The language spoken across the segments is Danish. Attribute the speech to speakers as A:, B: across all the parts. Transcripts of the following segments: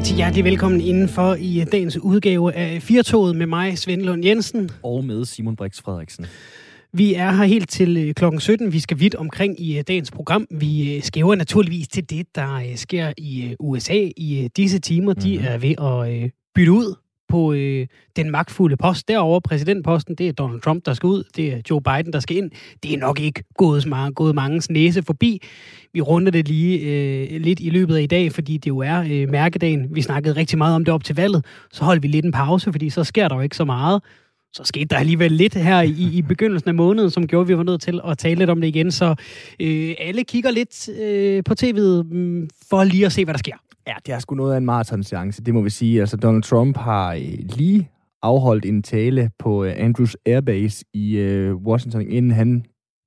A: rigtig hjertelig velkommen indenfor i dagens udgave af Firtoget med mig, Svend Lund Jensen.
B: Og med Simon Brix Frederiksen.
A: Vi er her helt til øh, klokken 17. Vi skal vidt omkring i øh, dagens program. Vi øh, skæver naturligvis til det, der sker i USA i disse timer. De mm-hmm. er ved at bytte ud på øh, den magtfulde post derovre, præsidentposten. Det er Donald Trump, der skal ud. Det er Joe Biden, der skal ind. Det er nok ikke gået, mange, gået mangens næse forbi. Vi runder det lige øh, lidt i løbet af i dag, fordi det jo er øh, mærkedagen. Vi snakkede rigtig meget om det op til valget. Så holdt vi lidt en pause, fordi så sker der jo ikke så meget. Så skete der alligevel lidt her i, i begyndelsen af måneden, som gjorde, at vi var nødt til at tale lidt om det igen. Så øh, alle kigger lidt øh, på tv'et mm, for lige at se, hvad der sker.
B: Ja, det er sgu noget af en maratonseance, det må vi sige. Altså, Donald Trump har øh, lige afholdt en tale på øh, Andrews Airbase i øh, Washington, inden han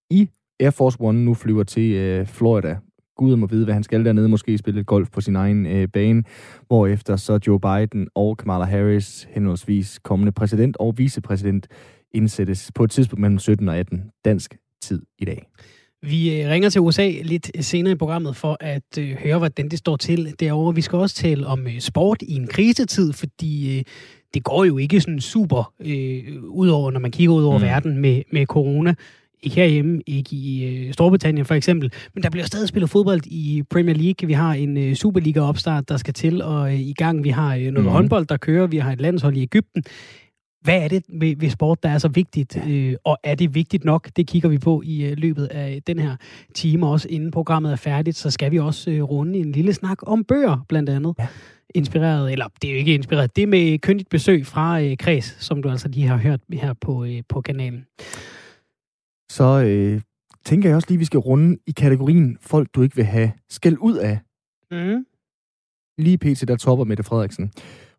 B: i Air Force One nu flyver til øh, Florida. Gud må vide, hvad han skal dernede. Måske spille golf på sin egen øh, bane. Hvorefter så Joe Biden og Kamala Harris, henholdsvis kommende præsident og vicepræsident, indsættes på et tidspunkt mellem 17 og 18 dansk tid i dag.
A: Vi øh, ringer til USA lidt senere i programmet for at øh, høre, hvordan det står til derovre. Vi skal også tale om øh, sport i en krisetid, fordi øh, det går jo ikke sådan super øh, udover, når man kigger ud over mm. verden med, med corona. Ikke herhjemme, ikke i øh, Storbritannien for eksempel, men der bliver stadig spillet fodbold i Premier League. Vi har en øh, Superliga-opstart, der skal til, og øh, i gang vi har øh, noget mm. håndbold, der kører. Vi har et landshold i Ægypten. Hvad er det ved, ved sport, der er så vigtigt, øh, og er det vigtigt nok? Det kigger vi på i øh, løbet af den her time, også inden programmet er færdigt. Så skal vi også øh, runde en lille snak om bøger, blandt andet. Ja. Inspireret, eller det er jo ikke inspireret, det med køndigt besøg fra øh, Kreds, som du altså lige har hørt her på, øh, på kanalen.
B: Så øh, tænker jeg også lige, at vi skal runde i kategorien folk, du ikke vil have skæld ud af. Mm. Lige pt. der topper Mette Frederiksen.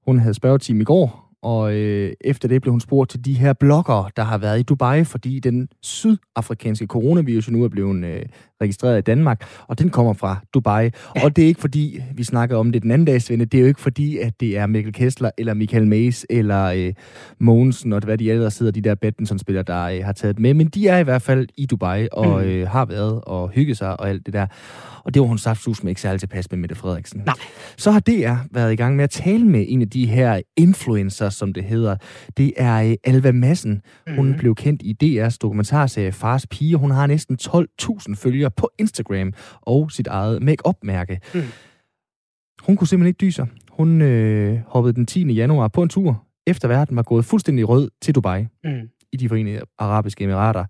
B: Hun havde spørgetime i går, og øh, efter det blev hun spurgt til de her bloggere, der har været i Dubai, fordi den sydafrikanske coronavirus nu er blevet øh, registreret i Danmark, og den kommer fra Dubai. Ja. Og det er ikke fordi, vi snakker om det den anden dag, Svende, det er jo ikke fordi, at det er Mikkel Kessler, eller Michael Mays, eller øh, Mogensen, og hvad de ellers sidder, de der badmintonspillere, der øh, har taget med. Men de er i hvert fald i Dubai, og mm. øh, har været og hygget sig og alt det der. Og det var hun saftsus med ikke særlig tilpas med Mette Frederiksen.
A: Nej.
B: Så har DR været i gang med at tale med en af de her influencers, som det hedder. Det er øh, Alva Madsen. Hun mm. blev kendt i DR's dokumentarserie Fars Pige. Hun har næsten 12.000 følgere på Instagram og sit eget make-up-mærke. Mm. Hun kunne simpelthen ikke dyse Hun øh, hoppede den 10. januar på en tur, efter verden var gået fuldstændig rød til Dubai mm. i de forenede arabiske emirater.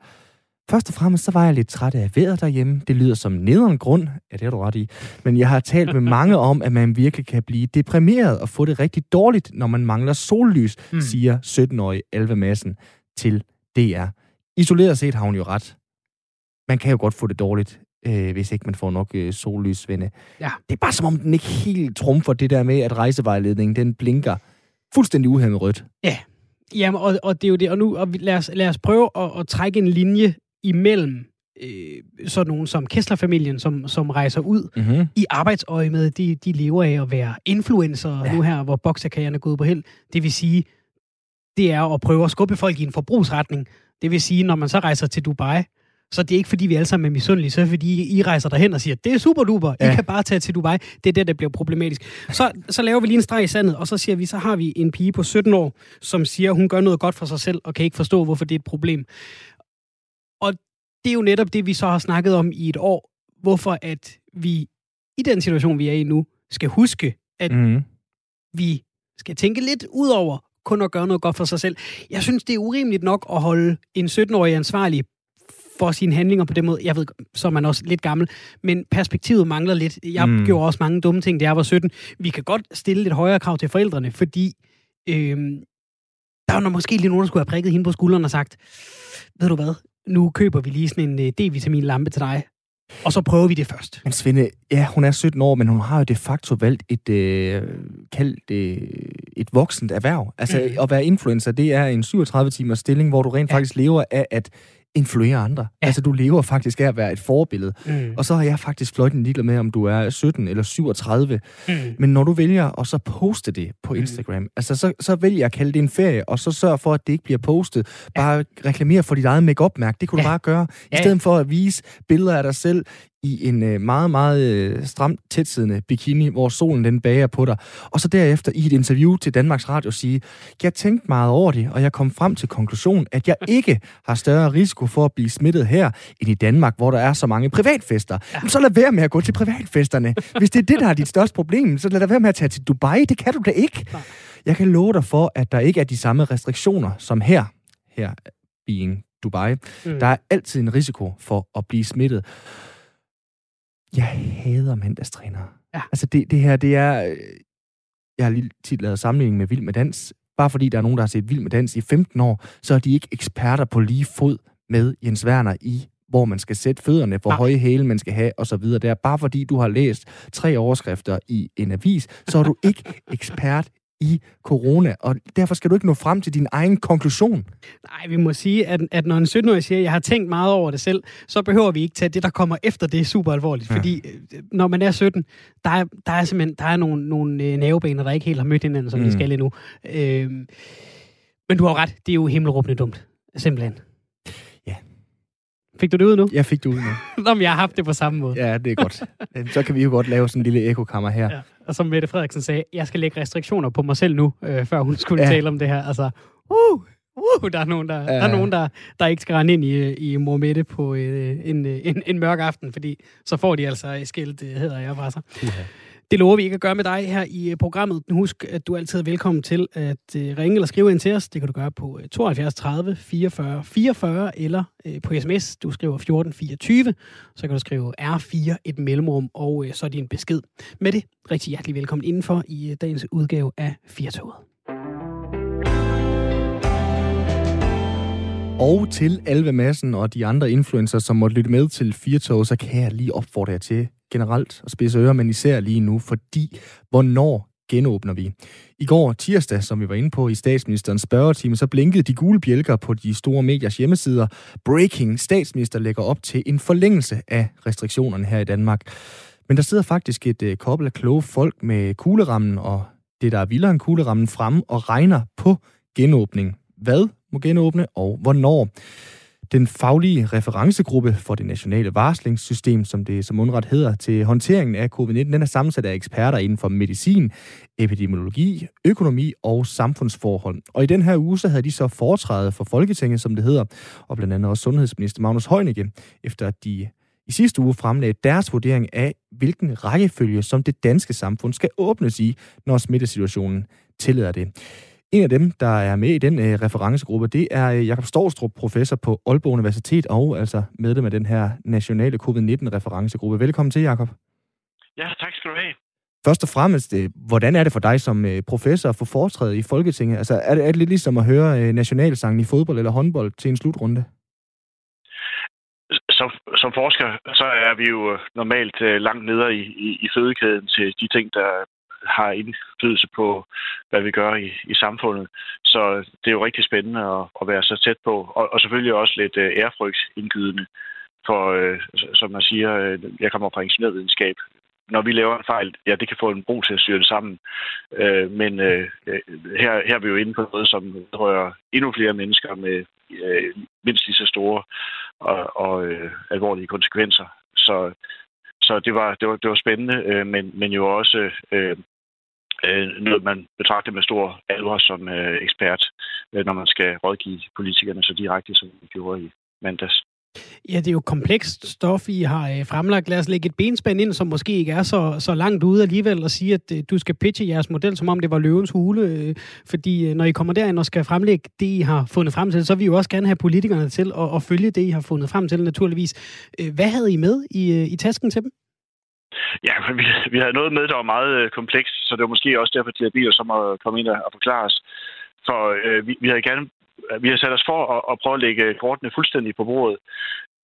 B: Først og fremmest så var jeg lidt træt af vejret derhjemme. Det lyder som nederen grund. Ja, det har du ret i. Men jeg har talt med mange om, at man virkelig kan blive deprimeret og få det rigtig dårligt, når man mangler sollys, mm. siger 17-årige Alva Madsen til DR. Isoleret set har hun jo ret. Man kan jo godt få det dårligt, øh, hvis ikke man får nok øh, sollys, vende. Ja. Det er bare som om, den ikke helt trumfer det der med, at rejsevejledningen den blinker fuldstændig uhæmmet rødt.
A: Ja, Jamen, og, og det er jo det. Og nu og lad, os, lad os prøve at, at trække en linje imellem øh, sådan nogen som Kessler-familien, som, som rejser ud mm-hmm. i arbejdsøje med, de, de lever af at være influencer ja. nu her, hvor bokserkarrieren er gået på held. Det vil sige, det er at prøve at skubbe folk i en forbrugsretning. Det vil sige, når man så rejser til Dubai, så det er ikke, fordi vi alle sammen er misundelige, så er fordi I rejser derhen og siger, det er super duper, ja. I kan bare tage til Dubai. Det er det, der bliver problematisk. Så, så laver vi lige en streg i sandet, og så siger vi, så har vi en pige på 17 år, som siger, hun gør noget godt for sig selv, og kan ikke forstå, hvorfor det er et problem. Og det er jo netop det, vi så har snakket om i et år, hvorfor at vi i den situation, vi er i nu, skal huske, at mm. vi skal tænke lidt ud over kun at gøre noget godt for sig selv. Jeg synes, det er urimeligt nok at holde en 17-årig ansvarlig for sine handlinger på den måde. Jeg ved, så er man også lidt gammel, men perspektivet mangler lidt. Jeg mm. gjorde også mange dumme ting, da jeg var 17. Vi kan godt stille lidt højere krav til forældrene, fordi øh, der var måske lige nogen, der skulle have prikket hende på skulderen og sagt, ved du hvad, nu køber vi lige sådan en uh, D-vitamin-lampe til dig, og så prøver vi det først.
B: Men Svende, ja, hun er 17 år, men hun har jo de facto valgt et, øh, kaldt, øh, et voksent erhverv. Altså, mm. at være influencer, det er en 37-timers stilling, hvor du rent ja. faktisk lever af at influere andre. Ja. Altså, du lever faktisk af at være et forbillede. Mm. Og så har jeg faktisk fløjten ligeglad med, om du er 17 eller 37. Mm. Men når du vælger at så poste det på mm. Instagram, mm. altså, så, så vælger jeg at kalde det en ferie, og så sørg for, at det ikke bliver postet. Bare ja. reklamere for dit eget make-up-mærke. Det kunne ja. du bare gøre. I ja. stedet for at vise billeder af dig selv i en øh, meget, meget øh, stramt tætsiddende bikini, hvor solen den bager på dig, og så derefter i et interview til Danmarks Radio sige, jeg tænkte meget over det, og jeg kom frem til konklusion, at jeg ikke har større risiko for at blive smittet her, end i Danmark, hvor der er så mange privatfester. Ja. Men så lad være med at gå til privatfesterne. Hvis det er det, der er dit største problem, så lad være med at tage til Dubai. Det kan du da ikke. Jeg kan love dig for, at der ikke er de samme restriktioner som her, her being Dubai. Mm. Der er altid en risiko for at blive smittet. Jeg hader mandagstrænere. Ja. Altså det, det her, det er... Øh, jeg har lige tit lavet sammenligning med Vild med Dans. Bare fordi der er nogen, der har set Vild med Dans i 15 år, så er de ikke eksperter på lige fod med Jens Werner i hvor man skal sætte fødderne, hvor ja. høje hæle man skal have, og så videre. Det er bare fordi, du har læst tre overskrifter i en avis, så er du ikke ekspert i corona, og derfor skal du ikke nå frem til din egen konklusion.
A: Nej, vi må sige, at, at når en 17-årig siger, at jeg har tænkt meget over det selv, så behøver vi ikke tage det, der kommer efter det, super alvorligt. Ja. Fordi øh, når man er 17, der er, der er simpelthen der er nogle, nogle øh, nervebaner, der ikke helt har mødt hinanden, som mm. de skal endnu. Øh, men du har ret, det er jo himmelråbende dumt. Simpelthen. Fik du det ud nu?
B: Jeg fik det ud nu.
A: Nå, men jeg har haft det på samme måde.
B: Ja, det er godt. Så kan vi jo godt lave sådan en lille ekokammer her. Ja.
A: Og som Mette Frederiksen sagde, jeg skal lægge restriktioner på mig selv nu, øh, før hun skulle ja. tale om det her. Altså, uh, uh, der er nogen, der, ja. der, er nogen der, der ikke skal rende ind i, i mor Mette på øh, en, en, en mørk aften, fordi så får de altså skilt, øh, hedder jeg fra sig. Uh-huh. Det lover vi ikke at gøre med dig her i øh, programmet. Husk, at du altid er velkommen til at øh, ringe eller skrive ind til os. Det kan du gøre på 72 30 44 44 eller øh, på sms. Du skriver 14 24. Så kan du skrive R4 et mellemrum, og så er din besked. Med det, rigtig hjertelig velkommen indenfor i dagens udgave af Firtoget.
B: Og til Alve Madsen og de andre influencer, som måtte lytte med til Firtoget, så kan jeg lige opfordre jer til generelt at spidse ører, men især lige nu, fordi hvornår genåbner vi? I går tirsdag, som vi var inde på i statsministerens spørgetime, så blinkede de gule bjælker på de store mediers hjemmesider. Breaking, statsminister lægger op til en forlængelse af restriktionerne her i Danmark. Men der sidder faktisk et uh, kobbel af kloge folk med kuglerammen og det, der er vildere end kuglerammen frem og regner på genåbning. Hvad må genåbne og hvornår? Den faglige referencegruppe for det nationale varslingssystem, som det som undret hedder, til håndteringen af covid-19, den er sammensat af eksperter inden for medicin, epidemiologi, økonomi og samfundsforhold. Og i den her uge, så havde de så foretrædet for Folketinget, som det hedder, og blandt andet også sundhedsminister Magnus Heunicke, efter at de i sidste uge fremlagde deres vurdering af, hvilken rækkefølge, som det danske samfund skal åbnes i, når smittesituationen tillader det. En af dem, der er med i den øh, referencegruppe, det er øh, Jakob Storstrup, professor på Aalborg Universitet og altså medlem af den her nationale covid-19-referencegruppe. Velkommen til, Jakob.
C: Ja, tak skal du have.
B: Først og fremmest, øh, hvordan er det for dig som øh, professor at få foretrædet i Folketinget? Altså, er det, er det lidt ligesom at høre øh, nationalsangen i fodbold eller håndbold til en slutrunde?
C: Som, som forsker, så er vi jo normalt langt nede i, i, i fødekæden til de ting, der har indflydelse på, hvad vi gør i, i samfundet. Så det er jo rigtig spændende at, at være så tæt på, og, og selvfølgelig også lidt uh, ærefrygtsindgydende. For uh, som man siger, uh, jeg kommer fra ingeniørvidenskab. Når vi laver en fejl, ja, det kan få en bro til at syre det sammen. Uh, men uh, her, her er vi jo inde på noget, som rører endnu flere mennesker med uh, mindst lige så store og, og uh, alvorlige konsekvenser. Så så det var, det var, det var spændende, øh, men, men jo også øh, øh, noget, man betragter med stor alvor som øh, ekspert, øh, når man skal rådgive politikerne så direkte, som vi gjorde i mandags.
A: Ja, det er jo komplekst stof, I har øh, fremlagt. Lad os lægge et benspænd ind, som måske ikke er så, så langt ude alligevel, og sige, at øh, du skal pitche jeres model, som om det var løvens hule. Øh, fordi øh, når I kommer derind og skal fremlægge det, I har fundet frem til, så vil I jo også gerne have politikerne til at, at følge det, I har fundet frem til, naturligvis. Øh, hvad havde I med i, øh, i tasken til dem?
C: Ja, vi, vi havde noget med, der var meget øh, komplekst, så det var måske også derfor, at de havde som at komme ind og forklare os. For øh, vi, vi havde gerne øh, vi har sat os for at, at prøve at lægge kortene fuldstændig på bordet.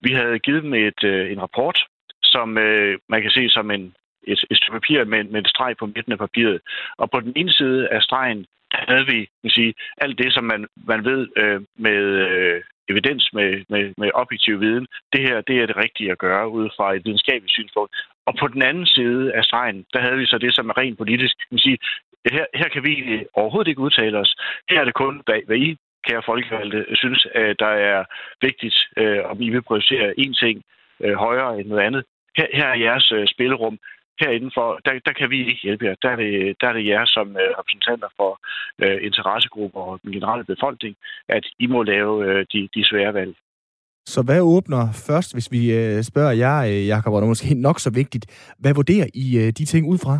C: Vi havde givet dem et, øh, en rapport, som øh, man kan se som en, et, et stykke papir med, med en streg på midten af papiret. Og på den ene side af stregen havde vi kan sige, alt det, som man, man ved øh, med øh, evidens, med, med, med objektiv viden. Det her det er det rigtige at gøre ud fra et videnskabeligt synspunkt. Og på den anden side af stregen, der havde vi så det, som er rent politisk. Kan sige, her, her kan vi overhovedet ikke udtale os. Her er det kun, hvad, hvad I kære folkevalgte, synes, at der er vigtigt, øh, om I vil prioritere en ting øh, højere end noget andet. her, her er jeres øh, spillerum. Herindenfor, der, der kan vi ikke hjælpe jer. Der er det, der er det jer som øh, repræsentanter for øh, interessegrupper og den generelle befolkning, at I må lave øh, de, de svære valg.
B: Så hvad åbner først, hvis vi øh, spørger jer, øh, Jacob, og det er måske nok så vigtigt. Hvad vurderer I øh, de ting ud fra?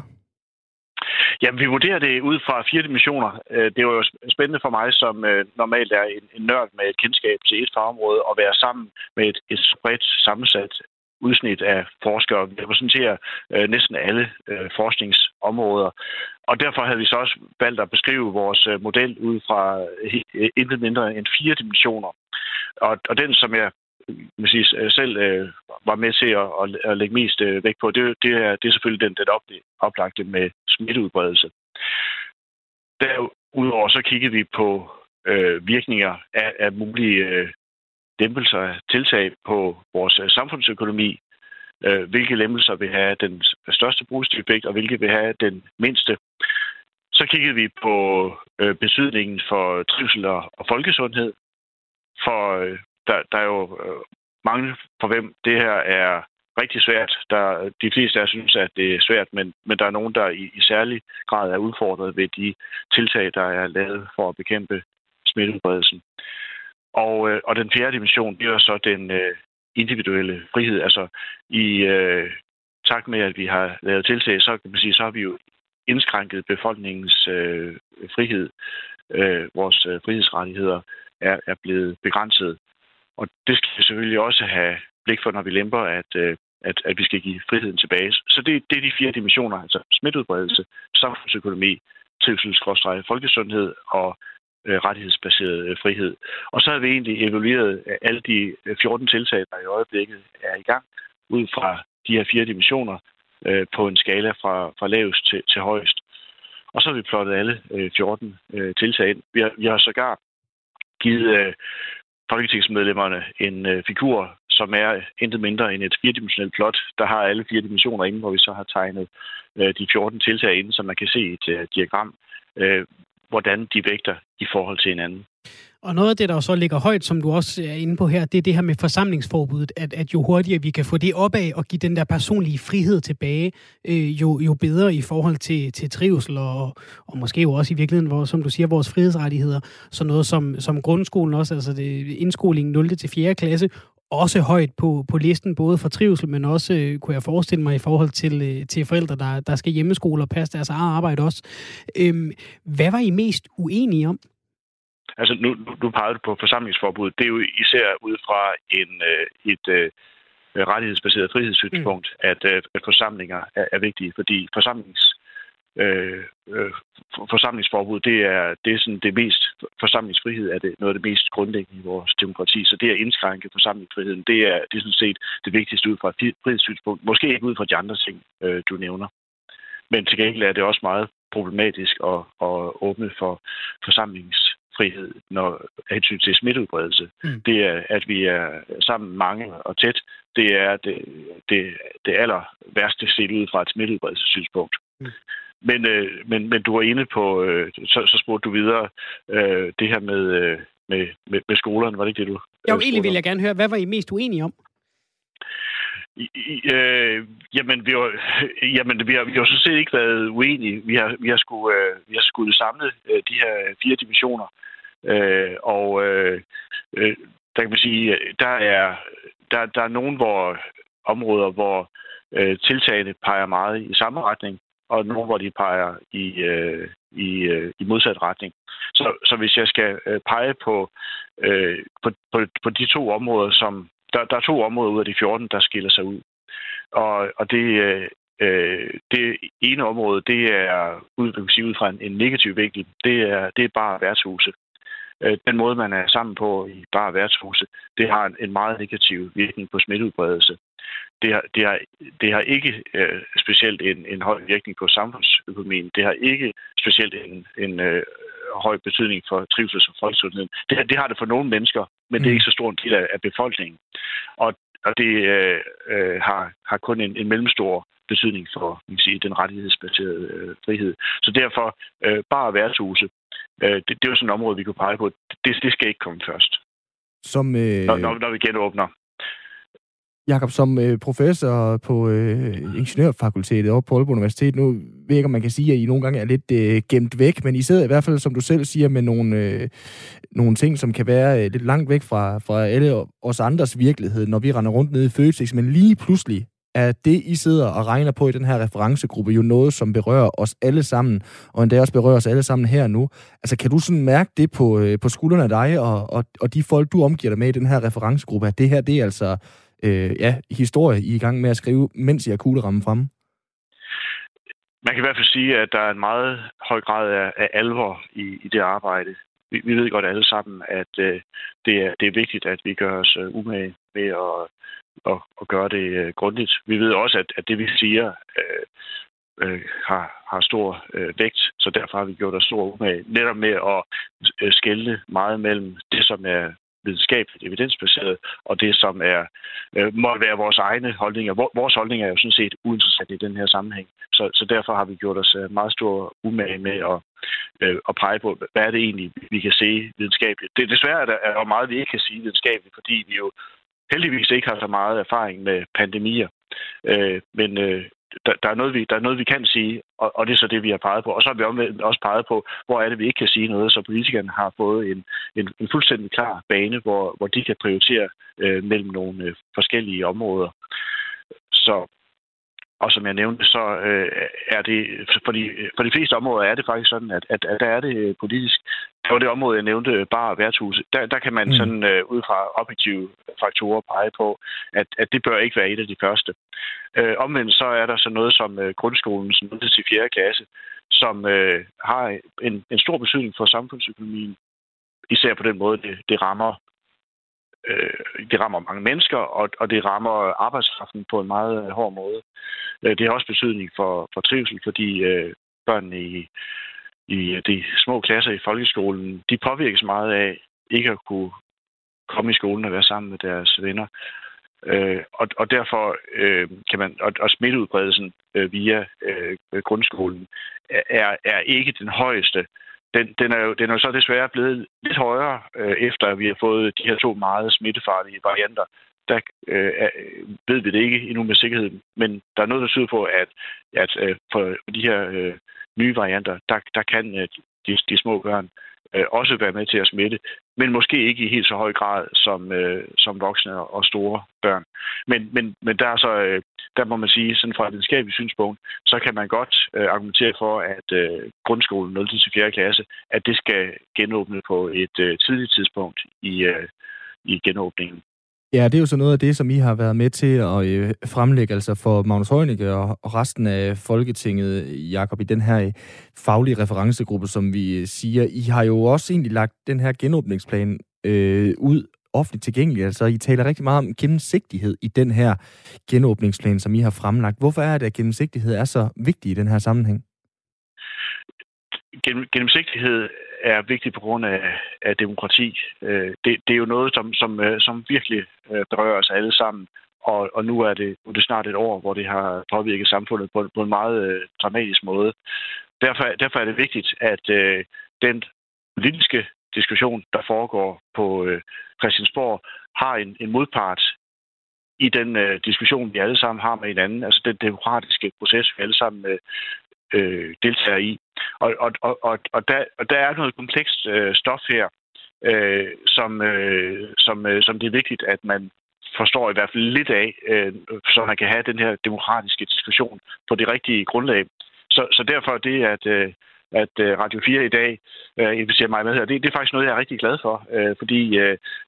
C: Jamen, vi vurderer det ud fra fire dimensioner. Øh, det var jo spændende for mig, som øh, normalt er en, en nørd med et kendskab til et fagområde, at være sammen med et, et bredt sammensat udsnit af forskere. Vi repræsenterer øh, næsten alle øh, forskningsområder. Og derfor havde vi så også valgt at beskrive vores øh, model ud fra øh, intet mindre end fire dimensioner. Og, og den, som jeg man sige, selv øh, var med til at, at, at lægge mest øh, vægt på, det, det, er, det er selvfølgelig den, den op, oplagte med smitteudbredelse. Derudover så kiggede vi på øh, virkninger af, af mulige øh, lempelser tiltag på vores øh, samfundsøkonomi, øh, hvilke lempelser vil have den største positive effekt, og hvilke vil have den mindste. Så kiggede vi på øh, betydningen for trivsel og, og folkesundhed, for øh, der, der er jo øh, mange for hvem det her er rigtig svært. Der, de fleste af synes, at det er svært, men, men der er nogen, der i, i særlig grad er udfordret ved de tiltag, der er lavet for at bekæmpe smitteudbredelsen. Og, øh, og den fjerde dimension bliver så den øh, individuelle frihed. Altså i øh, takt med, at vi har lavet tiltag, så kan man sige, så har vi jo indskrænket befolkningens øh, frihed. Øh, vores øh, frihedsrettigheder er, er blevet begrænset. Og det skal vi selvfølgelig også have blik for, når vi lemper, at, øh, at, at vi skal give friheden tilbage. Så det, det er de fire dimensioner, altså smitteudbredelse, samfundsøkonomi, trivsel, folkesundhed og Øh, rettighedsbaseret øh, frihed. Og så har vi egentlig evalueret alle de øh, 14 tiltag, der i øjeblikket er i gang, ud fra de her fire dimensioner på en skala fra, fra lavest til, til højst. Og så har vi plottet alle 14 tiltag ind. Vi har, vi har sågar givet folketingsmedlemmerne en figur, som er intet mindre end et firedimensionelt plot, der har alle fire dimensioner inde, hvor vi så har tegnet de 14 tiltag inde, som man kan se i et diagram, hvordan de vægter i forhold til hinanden.
A: Og noget af det, der så ligger højt, som du også er inde på her, det er det her med forsamlingsforbuddet, at, at jo hurtigere vi kan få det opad og give den der personlige frihed tilbage, øh, jo, jo bedre i forhold til, til trivsel og, og måske jo også i virkeligheden, hvor, som du siger, vores frihedsrettigheder. Så noget som, som grundskolen også, altså det, indskolingen 0. til 4. klasse, også højt på, på listen, både for trivsel, men også, øh, kunne jeg forestille mig, i forhold til, øh, til forældre, der, der skal hjemmeskole og passe deres eget arbejde også. Øhm, hvad var I mest uenige om?
C: Altså, nu, nu peger du på forsamlingsforbud. Det er jo især ud fra en, øh, et øh, rettighedsbaseret frihedssynspunkt, mm. at, øh, at forsamlinger er, er vigtige, fordi forsamlings øh, øh, forsamlingsforbud, det er, det er sådan det mest, forsamlingsfrihed er det noget af det mest grundlæggende i vores demokrati. Så det at indskrænke forsamlingsfriheden, det er, det er sådan set det vigtigste ud fra et frihedssynspunkt. Måske ikke ud fra de andre ting, øh, du nævner. Men til gengæld er det også meget problematisk at, at åbne for forsamlingsfrihed, når hensyn til smitteudbredelse. Mm. Det er, at vi er sammen mange og tæt, det er det, det, det aller værste set ud fra et smitteudbredelsessynspunkt. Mm. Men, øh, men, men du var inde på, øh, så, så spurgte du videre, øh, det her med, øh, med, med, med skolerne, var det ikke det, du
A: Jo, øh, egentlig vil jeg gerne høre, hvad var I mest uenige om?
C: I, øh, jamen, vi har, jamen vi, har, vi har så set ikke været uenige. Vi har, vi har, skulle, øh, vi har skulle samle øh, de her fire dimensioner. Øh, og øh, øh, der kan man sige, der er, der, der er nogle hvor, områder, hvor øh, tiltagene peger meget i samme retning og nogle, hvor de peger i, øh, i, øh, i modsat retning. Så, så hvis jeg skal øh, pege på, øh, på, på, på de to områder, som der, der er to områder ud af de 14, der skiller sig ud. Og, og det, øh, øh det ene område, det er ud, kan sige, ud fra en, en negativ vinkel, det er, det er bare værtshuse. Øh, den måde, man er sammen på i bare værtshuse, det har en, en meget negativ virkning på smitteudbredelse det har, det har, det har ikke øh, specielt en, en høj virkning på samfundsøkonomien. Det har ikke specielt en, en øh, høj betydning for trivsel og folkesundhed. Det, det har det for nogle mennesker, men mm. det er ikke så stor en del af, af befolkningen. Og, og det øh, øh, har, har kun en, en mellemstor betydning for man kan sige, den rettighedsbaserede øh, frihed. Så derfor øh, bare værtshuse, øh, det, det er jo sådan et område, vi kunne pege på. Det, det skal ikke komme først. Som, øh... når, når, når vi genåbner.
B: Jakob, som øh, professor på øh, Ingeniørfakultetet oppe på Aalborg Universitet, nu ved jeg ikke, om man kan sige, at I nogle gange er lidt øh, gemt væk, men I sidder i hvert fald, som du selv siger, med nogle, øh, nogle ting, som kan være øh, lidt langt væk fra, fra alle os andres virkelighed, når vi render rundt nede i Føtex, men lige pludselig er det, I sidder og regner på i den her referencegruppe, jo noget, som berører os alle sammen, og endda også berører os alle sammen her nu. Altså, kan du sådan mærke det på, øh, på skuldrene af dig og, og, og de folk, du omgiver dig med i den her referencegruppe, at det her, det er altså øh, ja, historie, I er i gang med at skrive, mens I har kuglerammen fremme?
C: Man kan i hvert fald sige, at der er en meget høj grad af, af alvor i, i det arbejde. Vi, vi ved godt alle sammen, at øh, det, er, det er vigtigt, at vi gør os øh, umage med at, at, at gøre det øh, grundigt. Vi ved også, at, at det, vi siger, øh, øh, har, har stor øh, vægt, så derfor har vi gjort os stor umage netop med at øh, skælde meget mellem det, som er videnskabeligt evidensbaseret, og det, som er øh, må være vores egne holdninger. Vores holdninger er jo sådan set uinteressant i den her sammenhæng. Så, så derfor har vi gjort os øh, meget stor umage med at, øh, at pege på, hvad er det egentlig, vi kan se videnskabeligt. Det, desværre er der er meget, vi ikke kan sige videnskabeligt, fordi vi jo heldigvis ikke har så meget erfaring med pandemier. Øh, men øh, der, der, er noget, vi, der er noget, vi kan sige, og, og det er så det, vi har peget på. Og så har vi også peget på, hvor er det, vi ikke kan sige noget, så politikerne har fået en, en, en fuldstændig klar bane, hvor, hvor de kan prioritere øh, mellem nogle øh, forskellige områder. Så og som jeg nævnte, så øh, er det, for de, for de fleste områder er det faktisk sådan, at, at, at der er det øh, politisk. Det var det område, jeg nævnte, bar og værtshus. Der, der kan man mm. sådan øh, ud fra objektive faktorer pege på, at, at det bør ikke være et af de første. Øh, omvendt så er der så noget som øh, grundskolens 0. til 4. klasse, som øh, har en, en stor betydning for samfundsøkonomien, især på den måde, det, det rammer øh, det rammer mange mennesker, og, og det rammer arbejdskraften på en meget øh, hård måde. Øh, det har også betydning for, for trivsel, fordi øh, børnene i, i de små klasser i folkeskolen, de påvirkes meget af ikke at kunne komme i skolen og være sammen med deres venner. Øh, og, og derfor øh, kan man, og, og smitteudbredelsen øh, via øh, grundskolen er, er ikke den højeste den, den, er jo, den er jo så desværre blevet lidt højere, øh, efter at vi har fået de her to meget smittefarlige varianter. Der øh, ved vi det ikke endnu med sikkerhed, men der er noget, der tyder på, at, at øh, for de her øh, nye varianter, der, der kan øh, de, de små børn øh, også være med til at smitte, men måske ikke i helt så høj grad som, øh, som voksne og store børn. Men, men, men der, er så, øh, der må man sige, sådan fra et videnskabeligt synspunkt, så kan man godt øh, argumentere for, at øh, grundskolen 0. til 4. klasse, at det skal genåbne på et øh, tidligt tidspunkt i, øh, i genåbningen.
B: Ja, det er jo så noget af det, som I har været med til at øh, fremlægge, altså for Magnus Heunicke og, og resten af Folketinget, Jakob, i den her øh, faglige referencegruppe, som vi øh, siger. I har jo også egentlig lagt den her genåbningsplan øh, ud offentligt tilgængelig. Altså, I taler rigtig meget om gennemsigtighed i den her genåbningsplan, som I har fremlagt. Hvorfor er det, at gennemsigtighed er så vigtig i den her sammenhæng?
C: gennemsigtighed er vigtigt på grund af, af demokrati. Øh, det, det er jo noget, som, som, øh, som virkelig øh, berører os alle sammen. Og, og nu er det, nu er det snart et år, hvor det har påvirket samfundet på, på en meget øh, dramatisk måde. Derfor, derfor er det vigtigt, at øh, den politiske diskussion, der foregår på øh, Christiansborg, har en, en modpart i den øh, diskussion, vi alle sammen har med hinanden, altså den demokratiske proces, vi alle sammen øh, øh, deltager i. Og, og, og, og, og, der, og der er noget komplekst øh, stof her, øh, som, øh, som, øh, som det er vigtigt, at man forstår i hvert fald lidt af, øh, så man kan have den her demokratiske diskussion på det rigtige grundlag. Så, så derfor det, at, øh, at øh, Radio 4 i dag øh, inviterer mig med her. Det, det er faktisk noget, jeg er rigtig glad for, øh, fordi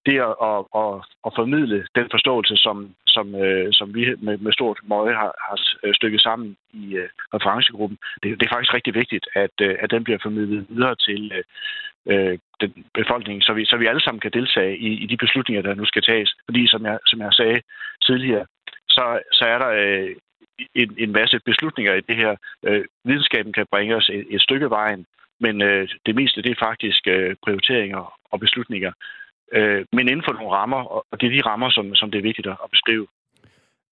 C: det at, at, at, at formidle den forståelse, som, som, som vi med, med stort møje har, har stykket sammen i referencegruppen, det, det er faktisk rigtig vigtigt, at, at den bliver formidlet videre til den befolkning, så vi, så vi alle sammen kan deltage i, i de beslutninger, der nu skal tages. Fordi som jeg, som jeg sagde tidligere, så, så er der øh, en, en masse beslutninger i det her. Øh, videnskaben kan bringe os et, et stykke vejen, men øh, det meste det er faktisk øh, prioriteringer og beslutninger. Øh, men inden for nogle rammer, og det er de rammer, som, som det er vigtigt at beskrive.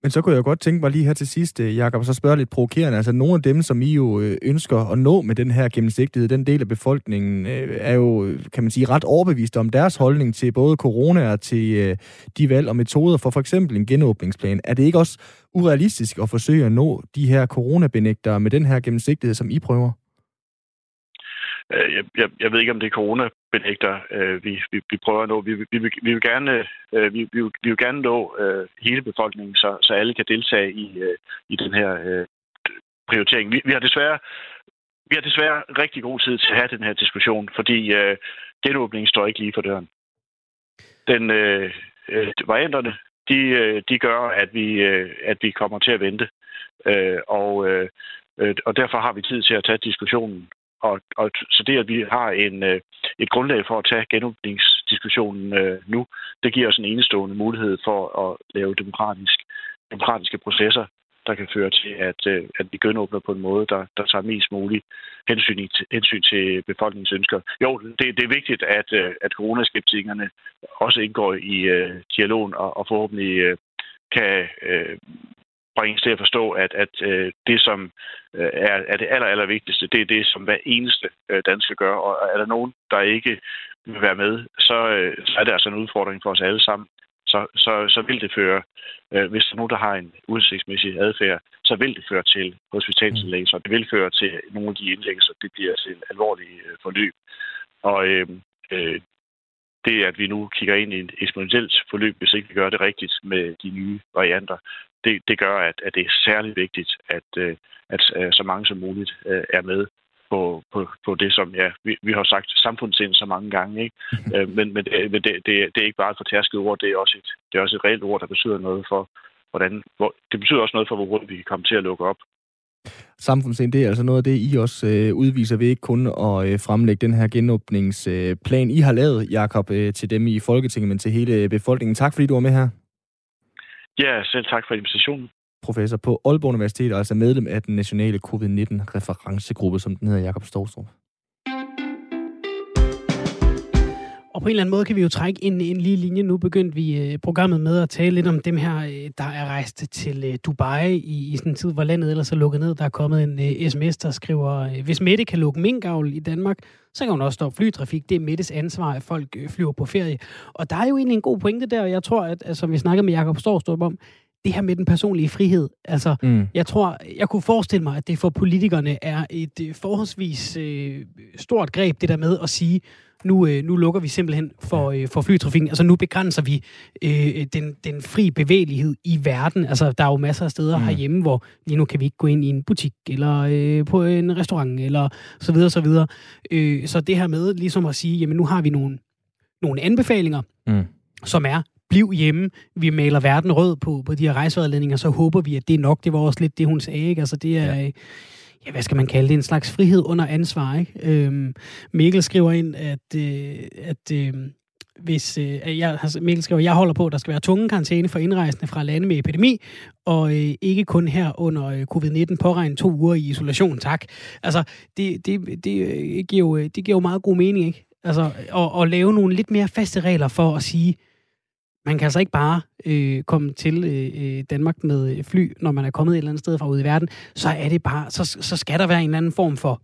B: Men så kunne jeg godt tænke mig lige her til sidst, øh, Jakob, så spørge lidt provokerende. Altså nogle af dem, som I jo øh, ønsker at nå med den her gennemsigtighed, den del af befolkningen, øh, er jo, kan man sige, ret overbevist om deres holdning til både corona og til de valg og metoder for for eksempel en genåbningsplan. Er det ikke også urealistisk at forsøge at nå de her coronabenægtere med den her gennemsigtighed, som I prøver?
C: Øh, jeg, jeg, jeg ved ikke, om det er corona-benægter, øh, vi, vi, vi prøver at nå. Vi, vi, vi, vi vil gerne, øh, vi, vi, vi vil gerne nå øh, hele befolkningen, så, så alle kan deltage i, øh, i den her øh, prioritering. Vi, vi har desværre vi har desværre rigtig god tid til at have den her diskussion, fordi øh, genåbningen står ikke lige for døren. Den, øh, øh, varianterne, de, øh, de gør, at vi, øh, at vi kommer til at vente. Øh, og, øh, øh og derfor har vi tid til at tage diskussionen og, og så det, at vi har en, øh, et grundlag for at tage genåbningsdiskussionen øh, nu, det giver os en enestående mulighed for at lave demokratisk, demokratiske processer, der kan føre til, at, øh, at vi genåbner på en måde, der, der tager mest muligt hensyn, hensyn til befolkningens ønsker. Jo, det, det er vigtigt, at, øh, at coronaskeptikerne også indgår i øh, dialogen og, og forhåbentlig øh, kan øh, bringes til at forstå, at, at øh, det, som øh, er, er det aller, aller vigtigste, det er det, som hver eneste øh, dansker gør. Og er der nogen, der ikke vil være med, så, øh, så er det altså en udfordring for os alle sammen. Så, så, så vil det føre, øh, hvis der er nogen, der har en udsigtsmæssig adfærd, så vil det føre til hospitalsindlæggelser. Det vil føre til nogle af de indlæggelser, det bliver til alvorlige øh, forløb. Og øh, øh, det, at vi nu kigger ind i et eksponentielt forløb, hvis ikke vi gør det rigtigt med de nye varianter, det, det gør, at, at det er særlig vigtigt, at, øh, at, øh, så mange som muligt øh, er med på, på, på det, som ja, vi, vi har sagt samfundssind så mange gange. Ikke? men men, det, men det, det, det er ikke bare et fortærsket ord, det er, også et, det er også et reelt ord, der betyder noget for, hvordan, hvor, det betyder også noget for, hvor hurtigt vi kan komme til at lukke op.
B: Samfundssind, det er altså noget af det, I også øh, udviser ved ikke kun at øh, fremlægge den her genåbningsplan, øh, I har lavet, Jakob, øh, til dem i Folketinget, men til hele befolkningen. Tak fordi du var med her.
C: Ja, selv tak for invitationen.
B: Professor på Aalborg Universitet, og altså medlem af den nationale covid-19-referencegruppe, som den hedder, Jakob Storstrup.
A: Og på en eller anden måde kan vi jo trække en, en lige linje. Nu begyndte vi øh, programmet med at tale lidt om dem her, øh, der er rejst til øh, Dubai i, i sådan en tid, hvor landet ellers er lukket ned. Der er kommet en sms, der skriver, hvis Mette kan lukke minkavl i Danmark, så kan hun også stoppe flytrafik. Det er Mettes ansvar, at folk flyver på ferie. Og der er jo egentlig en god pointe der, og jeg tror, at altså, som vi snakkede med Jakob Storstrup om, det her med den personlige frihed. Altså, mm. jeg tror, jeg kunne forestille mig, at det for politikerne er et øh, forholdsvis øh, stort greb, det der med at sige, nu, øh, nu lukker vi simpelthen for, øh, for flytrafikken. Altså nu begrænser vi øh, den, den fri bevægelighed i verden. Altså der er jo masser af steder mm. herhjemme, hvor lige nu kan vi ikke gå ind i en butik, eller øh, på en restaurant, eller så videre, så videre. Øh, så det her med ligesom at sige, jamen nu har vi nogle, nogle anbefalinger, mm. som er, bliv hjemme, vi maler verden rød på, på de her rejsevejledninger, så håber vi, at det er nok. Det var også lidt det, hun sagde. Ikke? Altså det er... Ja ja, hvad skal man kalde det, en slags frihed under ansvar. Ikke? Øhm, Mikkel skriver ind, at, øh, at øh, hvis øh, jeg, altså Mikkel skriver, jeg holder på, at der skal være tunge karantæne for indrejsende fra lande med epidemi, og øh, ikke kun her under øh, covid-19 påregnet to uger i isolation, tak. Altså, det, det, det, øh, giver, jo, det giver jo meget god mening, ikke? Altså, at, at lave nogle lidt mere faste regler for at sige, man kan altså ikke bare øh, komme til øh, øh Danmark med øh, fly, når man er kommet et eller andet sted fra ude i verden. Så er det bare, så, så skal der være en eller anden form for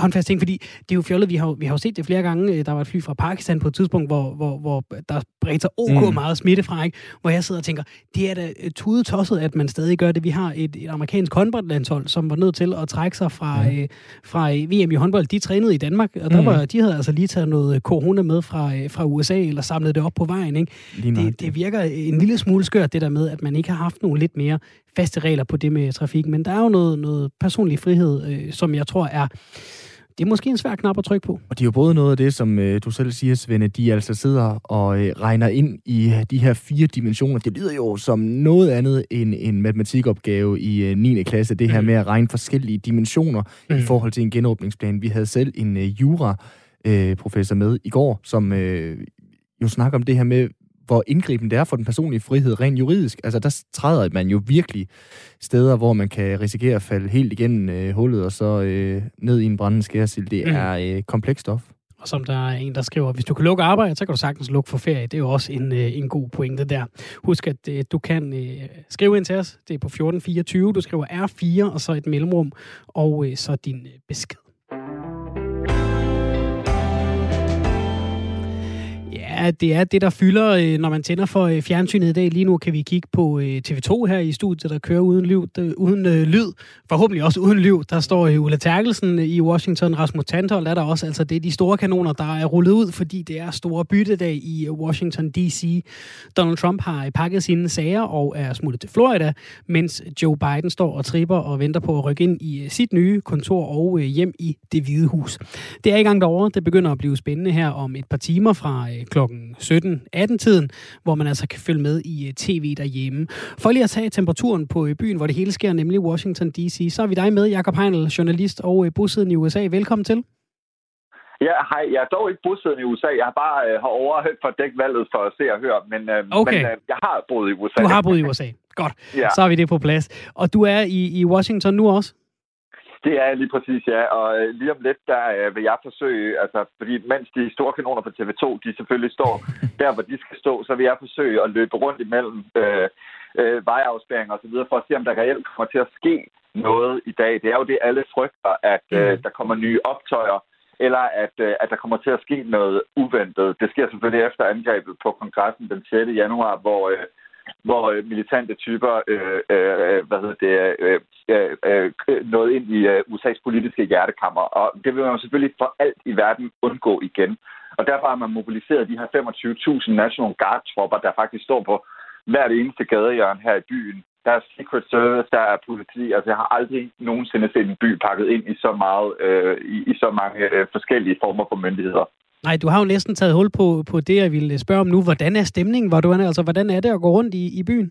A: håndfast ting, fordi det er jo fjollet, vi har, vi har jo set det flere gange, øh, der var et fly fra Pakistan på et tidspunkt, hvor, hvor, hvor der bredte sig ok mm. meget smitte fra, ikke? hvor jeg sidder og tænker, det er da tudetosset, at man stadig gør det. Vi har et, et amerikansk håndboldlandshold, som var nødt til at trække sig fra, mm. øh, fra øh, VM i håndbold. De trænede i Danmark, og der mm. var, de havde altså lige taget noget corona med fra, øh, fra USA, eller samlet det op på vejen. Ikke? Det, det virker en lille smule skørt, det der med, at man ikke har haft nogle lidt mere faste regler på det med trafik, men der er jo noget, noget personlig frihed, øh, som jeg tror er det er måske en svær knap at trykke på.
B: Og det er jo både noget af det, som øh, du selv siger, Svende, de altså sidder og øh, regner ind i de her fire dimensioner. Det lyder jo som noget andet end en matematikopgave i øh, 9. klasse, det her mm. med at regne forskellige dimensioner mm. i forhold til en genåbningsplan. Vi havde selv en øh, jura-professor øh, med i går, som øh, jo snakker om det her med, hvor indgribende det er for den personlige frihed rent juridisk. Altså, der træder man jo virkelig steder, hvor man kan risikere at falde helt igennem øh, hullet og så øh, ned i en brændende skærsild. Det mm. er øh, komplekst stof.
A: Og som der er en, der skriver, hvis du kan lukke arbejde, så kan du sagtens lukke for ferie. Det er jo også en, øh, en god pointe der. Husk, at øh, du kan øh, skrive ind til os. Det er på 1424. Du skriver R4 og så et mellemrum, og øh, så din øh, besked. At det er det, der fylder, øh, når man tænder for øh, fjernsynet i dag. Lige nu kan vi kigge på øh, TV2 her i studiet, der kører uden, liv, uden lyd. Forhåbentlig også uden liv. Der står Ulla Terkelsen i Washington. Rasmus Tanthold er der også. Altså, det er de store kanoner, der er rullet ud, fordi det er store byttedag i Washington D.C. Donald Trump har pakket sine sager og er smuttet til Florida, mens Joe Biden står og tripper og venter på at rykke ind i sit nye kontor og hjem i det hvide hus. Det er i gang derovre. Det begynder at blive spændende her om et par timer fra klokken 17-18-tiden, hvor man altså kan følge med i øh, tv derhjemme. For lige at tage temperaturen på øh, byen, hvor det hele sker, nemlig Washington D.C., så er vi dig med, Jakob Heinl, journalist og øh, bosiddende i USA. Velkommen til.
D: Ja, hej. Jeg er dog ikke bosiddende i USA. Jeg har bare øh, har over for dækvalget for at se og høre, men, øh,
A: okay.
D: men øh, jeg har boet i USA.
A: Du har boet i USA. Godt. Ja. Så har vi det på plads. Og du er i, i Washington nu også?
D: Det er lige præcis, ja. Og øh, lige om lidt, der øh, vil jeg forsøge, altså, fordi mens de store kanoner på TV2, de selvfølgelig står der, hvor de skal stå, så vil jeg forsøge at løbe rundt imellem øh, øh, vejafspæringer og så videre, for at se, om der reelt kommer til at ske noget i dag. Det er jo det, alle frygter, at øh, mm. der kommer nye optøjer, eller at, øh, at der kommer til at ske noget uventet. Det sker selvfølgelig efter angrebet på kongressen den 6. januar, hvor... Øh, hvor øh, militante typer øh, øh, hvad hedder det, øh, øh, øh, øh nåede ind i øh, USA's politiske hjertekammer. Og det vil man selvfølgelig for alt i verden undgå igen. Og derfor har man mobiliseret de her 25.000 National Guard-tropper, der faktisk står på hvert eneste gadehjørne her i byen. Der er Secret Service, der er politi. Altså, jeg har aldrig nogensinde set en by pakket ind i så meget, øh, i, i så mange øh, forskellige former for myndigheder.
A: Nej, du har jo næsten taget hul på, på det, jeg ville øh, spørge om nu. Hvordan er stemningen? Hvor du er, altså, hvordan er det at gå rundt i, i byen?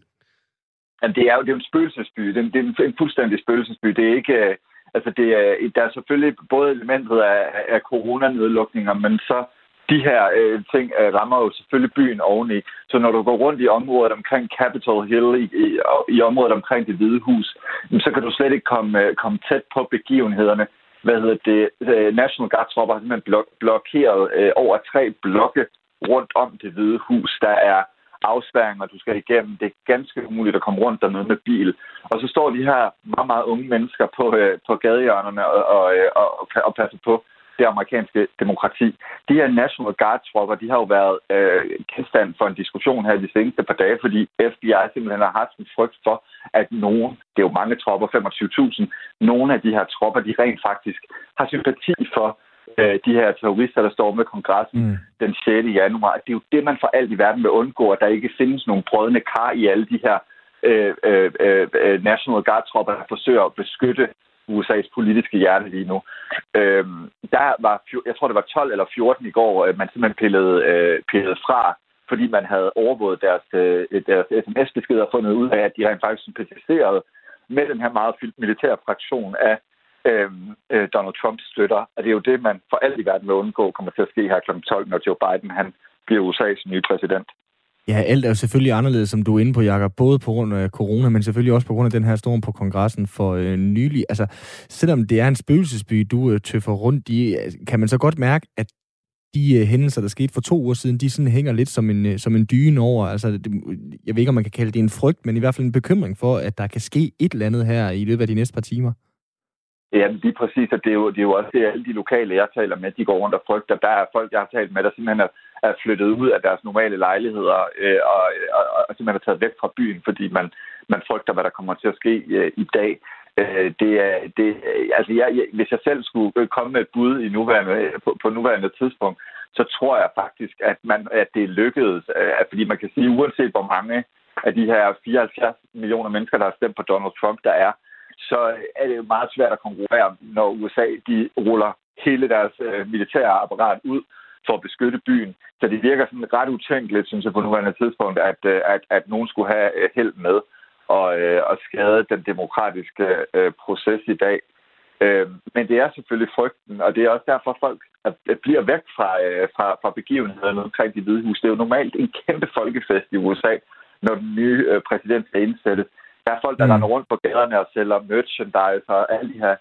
D: Jamen, det er jo det er en spøgelsesby. Det er, det er en fuldstændig spøgelsesby. Det er ikke... Øh, altså, det er, der er selvfølgelig både elementet af, af coronanedlukninger, men så de her øh, ting øh, rammer jo selvfølgelig byen oveni. Så når du går rundt i området omkring Capitol Hill, i, i, i området omkring det hvide hus, så kan du slet ikke komme, øh, komme tæt på begivenhederne hvad hedder det, øh, National Guard-tropper har simpelthen blok- blokeret øh, over tre blokke rundt om det hvide hus. Der er afspærringer, du skal igennem. Det er ganske umuligt at komme rundt dernede med bil. Og så står de her meget, meget unge mennesker på, øh, på gadehjørnerne og, og, øh, og, og, passer på det amerikanske demokrati. De her National Guard-tropper, de har jo været øh, kendt for en diskussion her de seneste par dage, fordi FBI simpelthen har haft en frygt for, at nogen, det er jo mange tropper, 25.000, nogle af de her tropper, de rent faktisk har sympati for øh, de her terrorister, der står med kongressen mm. den 6. januar. Det er jo det, man for alt i verden vil undgå, at der ikke findes nogen brødende kar i alle de her øh, øh, øh, National Guard-tropper, der forsøger at beskytte USA's politiske hjerte lige nu. Øhm, der var, jeg tror det var 12 eller 14 i går, øh, man simpelthen pillede, øh, pillede fra, fordi man havde overvåget deres, øh, deres sms-beskeder og fundet ud af, at de rent faktisk sympatiserede med den her meget militære fraktion af øh, øh, Donald Trumps støtter. Og det er jo det, man for alt i verden vil undgå kommer til at ske her kl. 12, når Joe Biden han bliver USA's nye præsident.
B: Ja, alt er jo selvfølgelig anderledes, som du er inde på, Jakob. Både på grund af corona, men selvfølgelig også på grund af den her storm på kongressen for øh, nylig. Altså, selvom det er en spøgelsesby, du øh, tøffer rundt i, altså, kan man så godt mærke, at de øh, hændelser, der skete for to uger siden, de sådan hænger lidt som en, øh, som en dyne over. Altså, det, jeg ved ikke, om man kan kalde det en frygt, men i hvert fald en bekymring for, at der kan ske et eller andet her i løbet af de næste par timer.
D: Ja, lige præcis, og det er, jo, det er jo også det, alle de lokale, jeg taler med, de går rundt og frygter. Der er folk, jeg har talt med, der simpelthen er, er flyttet ud af deres normale lejligheder øh, og, og, og simpelthen er taget væk fra byen, fordi man, man frygter, hvad der kommer til at ske øh, i dag. Øh, det er, det, altså jeg, jeg, hvis jeg selv skulle øh, komme med et bud i nuværende, øh, på, på nuværende tidspunkt, så tror jeg faktisk, at, man, at det er lykkedes. Øh, fordi man kan sige, uanset hvor mange af de her 74 millioner mennesker, der har stemt på Donald Trump, der er, så er det jo meget svært at konkurrere, når USA de ruller hele deres øh, militære apparat ud for at beskytte byen. Så det virker sådan ret utænkeligt, synes jeg, på nuværende tidspunkt, at, øh, at, at nogen skulle have held med og, øh, og skade den demokratiske øh, proces i dag. Øh, men det er selvfølgelig frygten, og det er også derfor, folk at bliver væk fra, øh, fra, fra begivenhederne omkring de hvide hus. Det er jo normalt en kæmpe folkefest i USA, når den nye øh, præsident skal indsættes. Der er folk, der mm. render rundt på gaderne og sælger merchandise og alle de her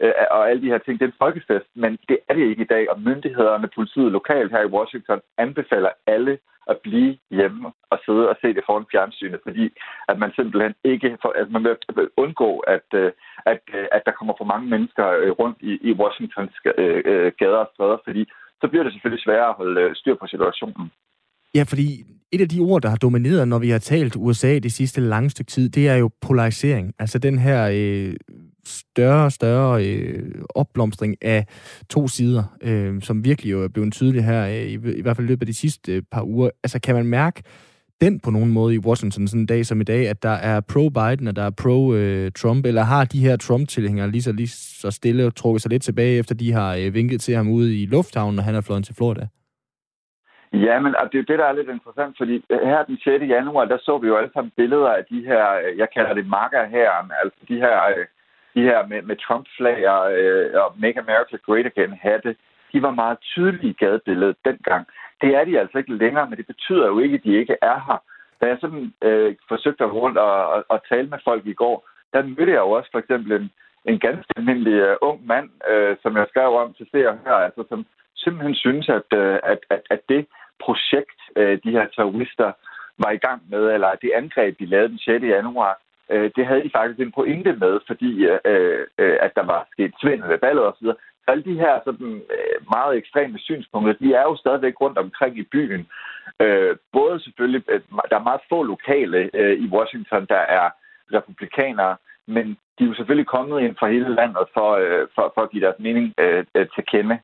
D: øh, og alle de her ting, det er en folkefest, men det er det ikke i dag, og myndighederne, politiet lokalt her i Washington, anbefaler alle at blive hjemme og sidde og se det foran fjernsynet, fordi at man simpelthen ikke, for, at altså man vil undgå, at, øh, at, øh, at der kommer for mange mennesker øh, rundt i, i Washingtons gader og stræder, fordi så bliver det selvfølgelig sværere at holde styr på situationen.
B: Ja, fordi et af de ord, der har domineret, når vi har talt USA det sidste lange stykke tid, det er jo polarisering. Altså den her øh, større og større øh, opblomstring af to sider, øh, som virkelig jo er blevet tydelig her, øh, i, i hvert fald i løbet af de sidste øh, par uger. Altså kan man mærke den på nogen måde i Washington sådan en dag som i dag, at der er pro-Biden og der er pro-Trump, øh, eller har de her Trump-tilhængere lige så, lige så stille og trukket sig lidt tilbage, efter de har øh, vinket til ham ude i lufthavnen, når han er fløjet til Florida?
D: Ja, men det er det, der er lidt interessant, fordi øh, her den 6. januar, der så vi jo alle sammen billeder af de her, øh, jeg kalder det marker her, altså de her øh, de her med, med Trump-flag og, og Make America Great Again hatte, de var meget tydelige i gadebilledet dengang. Det er de altså ikke længere, men det betyder jo ikke, at de ikke er her. Da jeg sådan øh, forsøgte at rundt og, og, og tale med folk i går, der mødte jeg jo også for eksempel en, en ganske almindelig uh, ung mand, øh, som jeg skrev om til se her, altså, som simpelthen synes, at, øh, at, at, at det projekt, øh, de her terrorister var i gang med, eller det angreb, de lavede den 6. januar, øh, det havde de faktisk en pointe med, fordi øh, at der var sket svindel ved ballet osv. Så alle de her sådan, meget ekstreme synspunkter, de er jo stadigvæk rundt omkring i byen. Øh, både selvfølgelig, der er meget få lokale øh, i Washington, der er republikanere, men de er jo selvfølgelig kommet ind fra hele landet for, øh, for, for at give deres mening øh til kende.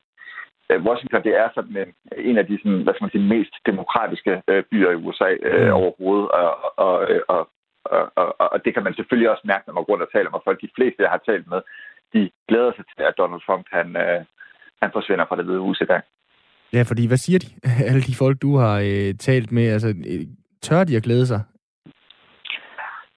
D: Washington, det er sådan en, en af de sådan, hvad skal man sige, mest demokratiske øh, byer i USA øh, mm. overhovedet, og, og, og, og, og, og det kan man selvfølgelig også mærke, når man går rundt og taler med folk. De fleste, jeg har talt med, de glæder sig til, at Donald Trump han, øh, han forsvinder fra det hvide hus i dag.
B: Ja, fordi hvad siger de? Alle de folk, du har øh, talt med, altså, øh, tør de at glæde sig?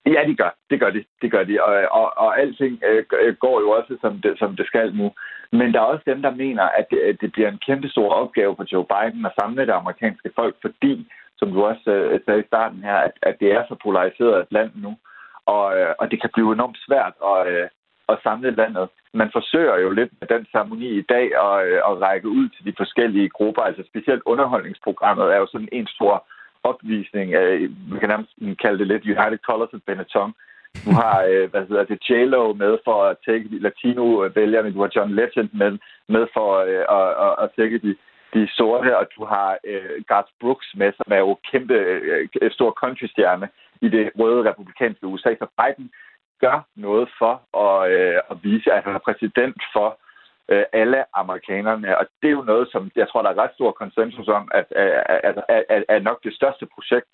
D: Ja, de gør. Det gør de. Det gør de. Og, og, og alting øh, øh, går jo også, som det, som det skal nu. Men der er også dem, der mener, at det, at det bliver en kæmpe stor opgave for Joe Biden at samle det amerikanske folk, fordi som du også øh, sagde i starten her, at, at det er så polariseret et land nu, og, øh, og det kan blive enormt svært at, øh, at samle landet. Man forsøger jo lidt med den ceremoni i dag at, øh, at række ud til de forskellige grupper, altså specielt underholdningsprogrammet er jo sådan en stor opvisning af, vi kan nærmest kalde det lidt United Colors of Benetton. Du har, øh, hvad hedder det, J-Lo med for at tække de latino-vælgerne, du har John Legend med, med for øh, at, at, at tække de, de sorte, og du har øh, Garth Brooks med, som er jo kæmpe øh, stor countrystjerne i det røde republikanske USA. Så Biden gør noget for at, øh, at vise, at han er præsident for øh, alle amerikanerne. Og det er jo noget, som jeg tror, der er ret stor konsensus om, at, at, at, nok det største projekt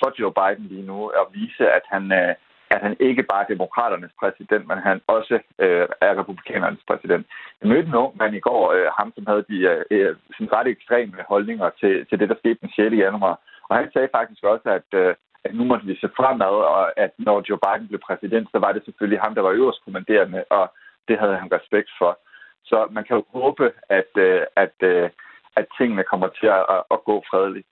D: for Joe Biden lige nu, at vise, at han, øh, at han ikke bare er demokraternes præsident, men han også øh, er republikanernes præsident. Jeg mødte en ung mand i går, øh, ham som havde de øh, øh sådan ret ekstreme holdninger til, til det, der skete den 6. januar. Og han sagde faktisk også, at, øh, at nu måtte vi se fremad, og at når Joe Biden blev præsident, så var det selvfølgelig ham, der var øverst kommanderende, og det havde han respekt for. Så man kan jo håbe, at, øh, at, øh, at tingene kommer til at, at gå fredeligt.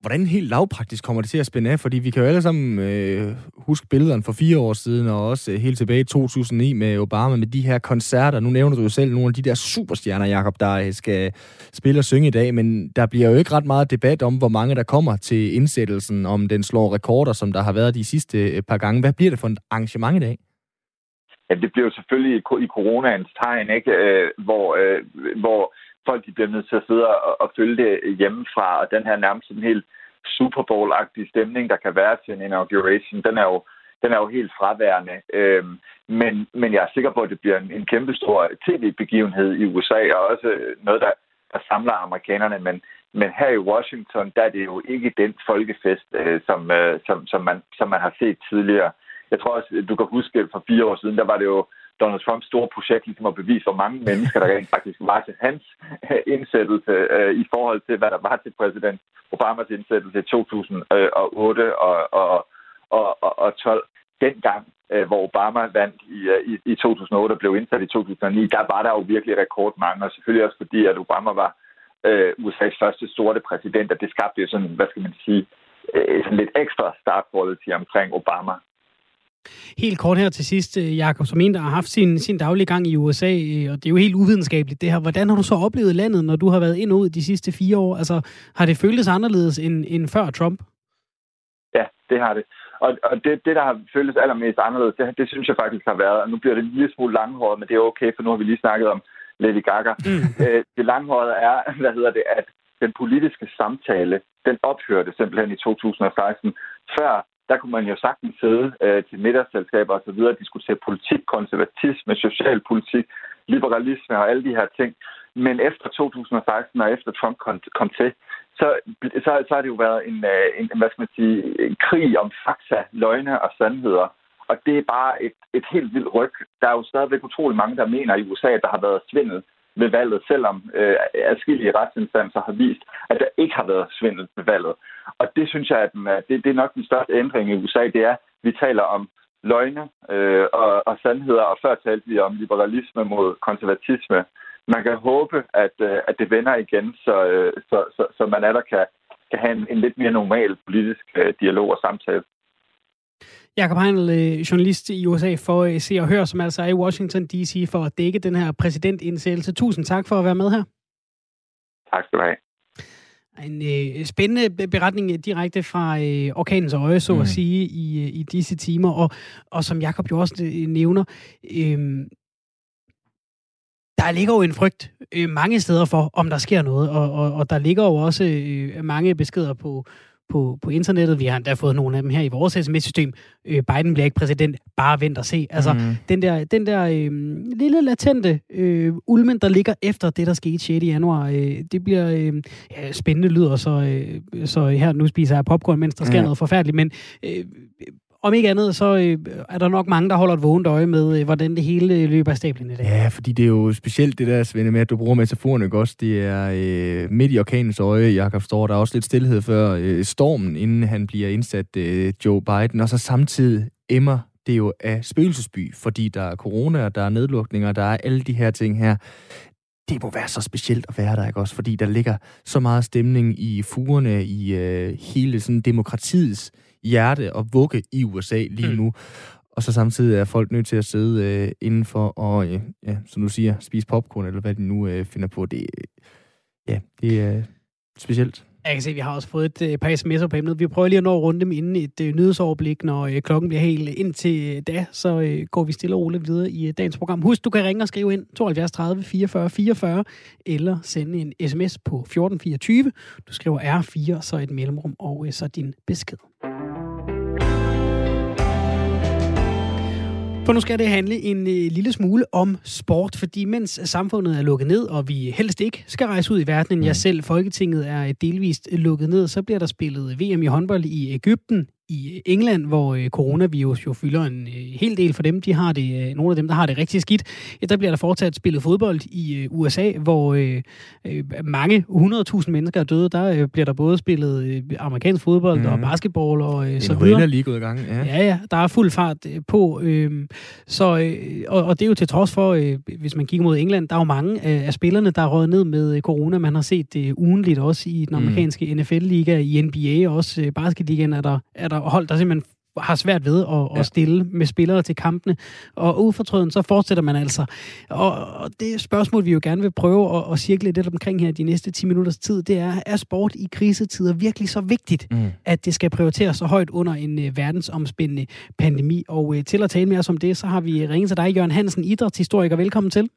B: Hvordan helt lavpraktisk kommer det til at spænde af? Fordi vi kan jo alle sammen øh, huske billederne for fire år siden, og også øh, helt tilbage i 2009 med Obama, med de her koncerter. Nu nævner du jo selv nogle af de der superstjerner, Jakob, der øh, skal spille og synge i dag, men der bliver jo ikke ret meget debat om, hvor mange der kommer til indsættelsen, om den slår rekorder, som der har været de sidste øh, par gange. Hvad bliver det for et arrangement i dag?
D: Ja, det bliver jo selvfølgelig i coronaens tegn, ikke? Øh, hvor, øh, hvor folk de bliver nødt til at sidde og, og følge det hjemmefra, og den her nærmest sådan helt Super Bowl-agtige stemning, der kan være til en inauguration, den er jo, den er jo helt fraværende. Øhm, men, men jeg er sikker på, at det bliver en, en kæmpe stor tv-begivenhed i USA, og også noget, der, der samler amerikanerne. Men, men her i Washington, der er det jo ikke den folkefest, øh, som, øh, som, som, man, som man har set tidligere. Jeg tror også, du kan huske, for fire år siden, der var det jo Donald Trumps store projekt ligesom at bevise, hvor mange mennesker, der rent faktisk var til hans øh, indsættelse øh, i forhold til, hvad der var til præsident Obamas indsættelse i 2008 og, og, og, og, og 12. Dengang, øh, hvor Obama vandt i, øh, i, i 2008 og blev indsat i 2009, der var der jo virkelig rekordmange, og selvfølgelig også fordi, at Obama var øh, USA's første sorte præsident, og det skabte jo sådan, hvad skal man sige, øh, sådan lidt ekstra star quality omkring Obama.
A: Helt kort her til sidst, øh, Jakob, som en, der har haft sin, sin daglige gang i USA, øh, og det er jo helt uvidenskabeligt det her. Hvordan har du så oplevet landet, når du har været ind og ud de sidste fire år? Altså, har det føltes anderledes end, end før Trump?
D: Ja, det har det. Og, og det, det, der har føltes allermest anderledes, det, det synes jeg faktisk har været, og nu bliver det en lille smule langhåret, men det er okay, for nu har vi lige snakket om Lady Gaga. Mm. Øh, det langhårede er, hvad hedder det, at den politiske samtale, den ophørte simpelthen i 2016. Før, der kunne man jo sagtens sidde øh, til middagsselskaber og så videre og diskutere politik, konservatisme, socialpolitik, liberalisme og alle de her ting. Men efter 2016 og efter Trump kom, kom til, så, så, så har det jo været en, øh, en, hvad skal man sige, en krig om fakta, løgne og sandheder. Og det er bare et, et helt vildt ryg. Der er jo stadigvæk utrolig mange, der mener i USA, at der har været svindel ved valget, selvom øh, adskillige retsinstanser har vist, at der ikke har været svindel ved valget. Og det synes jeg, at den, det, det er nok den største ændring i USA, det er, at vi taler om løgne øh, og, og sandheder, og før talte vi om liberalisme mod konservatisme. Man kan håbe, at, øh, at det vender igen, så, øh, så, så, så man er der kan, kan have en, en lidt mere normal politisk øh, dialog og samtale.
A: Jakob Heinl, øh, journalist i USA for øh, Se og Hør, som altså er i Washington D.C. for at dække den her præsidentindsættelse. Tusind tak for at være med her.
D: Tak skal du have.
A: En øh, spændende beretning øh, direkte fra øh, orkanens øje, så mm. at sige, i, i disse timer. Og, og som Jakob jo også nævner, øh, der ligger jo en frygt øh, mange steder for, om der sker noget. Og, og, og der ligger jo også øh, mange beskeder på, på, på internettet. Vi har endda fået nogle af dem her i vores sms-system. Øh, Biden bliver ikke præsident, bare vent og se. Altså, mm. den der, den der øh, lille latente øh, ulmen, der ligger efter det, der skete 6. januar, øh, det bliver øh, ja, spændende lyder, så, øh, så her nu spiser jeg popcorn, mens der sker mm. noget forfærdeligt, men øh, om ikke andet, så øh, er der nok mange, der holder et vågent øje med, øh, hvordan det hele øh, løber af stablen i dag.
B: Ja, fordi det er jo specielt det der, Svende, med, at du bruger metaforen, ikke også? Det er øh, midt i orkanens øje, Jakob står der er også lidt stillhed før øh, stormen, inden han bliver indsat øh, Joe Biden, og så samtidig emmer det er jo af spøgelsesby, fordi der er corona, der er nedlukninger, der er alle de her ting her. Det må være så specielt at være der, ikke også? Fordi der ligger så meget stemning i fugerne, i øh, hele sådan demokratiets hjerte og vugge i USA lige mm. nu. Og så samtidig er folk nødt til at sidde øh, indenfor og, øh, ja, som du siger, spise popcorn, eller hvad de nu øh, finder på. Det, ja, det er specielt.
A: Jeg kan se, at vi har også fået et øh, par sms'er på emnet. Vi prøver lige at nå rundt dem inden et øh, nyhedsoverblik, når øh, klokken bliver helt indtil øh, da, så øh, går vi stille og roligt videre i øh, dagens program. Husk, du kan ringe og skrive ind 72 30 44 44, eller sende en sms på 1424. Du skriver R4, så et mellemrum, og øh, så din besked. For nu skal det handle en øh, lille smule om sport, fordi mens samfundet er lukket ned, og vi helst ikke skal rejse ud i verden, jeg mm. selv, Folketinget er delvist lukket ned, så bliver der spillet VM i håndbold i Ægypten, i England, hvor øh, coronavirus jo fylder en øh, hel del for dem. De har det, øh, nogle af dem, der har det rigtig skidt. Ja, der bliver der fortsat spillet fodbold i øh, USA, hvor øh, øh, mange 100.000 mennesker er døde. Der øh, bliver der både spillet øh, amerikansk fodbold mm. og mhm. basketball og øh, så videre.
B: lige gået i gang, ja.
A: Ja, ja, der er fuld fart øh, på. Øh, så, øh, og, og det er jo til trods for, øh, hvis man kigger mod England, der er jo mange øh, af spillerne, der er røget ned med øh, corona. Man har set det øh, ugenligt også i den mhm. amerikanske mm. NFL-liga, i NBA, også øh, basketligaen er der, er der hold, der simpelthen har svært ved at, ja. at stille med spillere til kampene. Og ufortrøden, så fortsætter man altså. Og, og det spørgsmål, vi jo gerne vil prøve at, at cirkle lidt omkring her de næste 10 minutters tid, det er, er sport i krisetider virkelig så vigtigt, mm. at det skal prioriteres så højt under en uh, verdensomspændende pandemi? Og uh, til at tale med os om det, så har vi ringet til dig, Jørgen Hansen, idrætshistoriker. Velkommen til.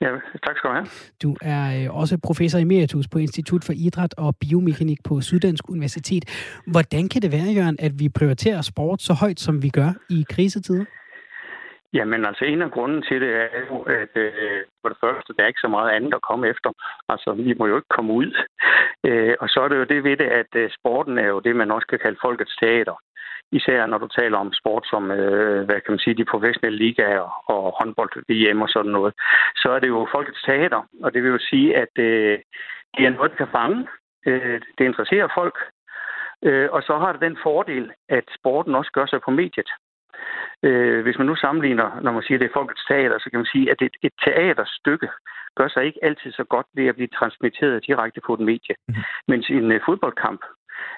E: Ja, tak skal du have.
A: Du er øh, også professor emeritus på Institut for Idræt og Biomekanik på Syddansk Universitet. Hvordan kan det være, Jørgen, at vi prioriterer sport så højt, som vi gør i krisetider?
E: Jamen altså, en af grunden til det er jo, at øh, for det første, der er ikke så meget andet at komme efter. Altså, vi må jo ikke komme ud. Øh, og så er det jo det ved det, at øh, sporten er jo det, man også kan kalde folkets teater især når du taler om sport som, øh, hvad kan man sige, de professionelle ligaer og håndbold, VM og sådan noget, så er det jo folkets teater, og det vil jo sige, at øh, det er noget, der kan fange. Øh, det interesserer folk, øh, og så har det den fordel, at sporten også gør sig på mediet. Øh, hvis man nu sammenligner, når man siger, at det er folkets teater, så kan man sige, at et, et teaterstykke gør sig ikke altid så godt ved at blive transmitteret direkte på et medie. Mm. Mens en uh, fodboldkamp,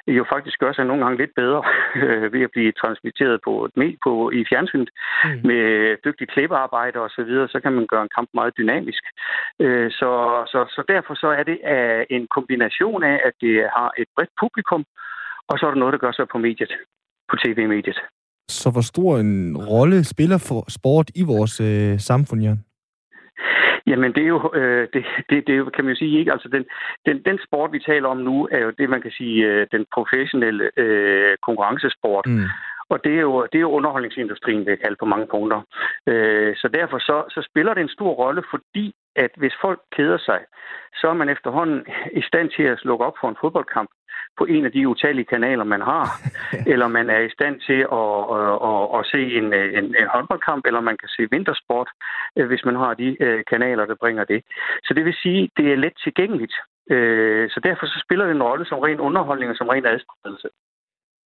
E: jo faktisk gør sig nogle gange lidt bedre øh, ved at blive transmitteret på, med på i fjernsynet mm. med dygtig klippearbejde og så videre, så kan man gøre en kamp meget dynamisk. Øh, så, så, så derfor så er det uh, en kombination af, at det har et bredt publikum, og så er der noget, der gør sig på mediet, på tv-mediet.
B: Så hvor stor en rolle spiller for sport i vores øh, samfund, Jan?
E: Jamen, det er jo, øh, det, det, det kan man jo sige ikke. Altså, den, den, den sport, vi taler om nu, er jo det, man kan sige, øh, den professionelle øh, konkurrencesport. Mm. Og det er, jo, det er jo underholdningsindustrien, vil jeg kalde på mange punkter. Øh, så derfor så, så spiller det en stor rolle, fordi at hvis folk keder sig, så er man efterhånden i stand til at slukke op for en fodboldkamp på en af de utallige kanaler, man har. eller man er i stand til at, at, at, at se en, en, en håndboldkamp, eller man kan se vintersport, øh, hvis man har de øh, kanaler, der bringer det. Så det vil sige, det er let tilgængeligt. Øh, så derfor så spiller det en rolle som ren underholdning og som ren adspredelse.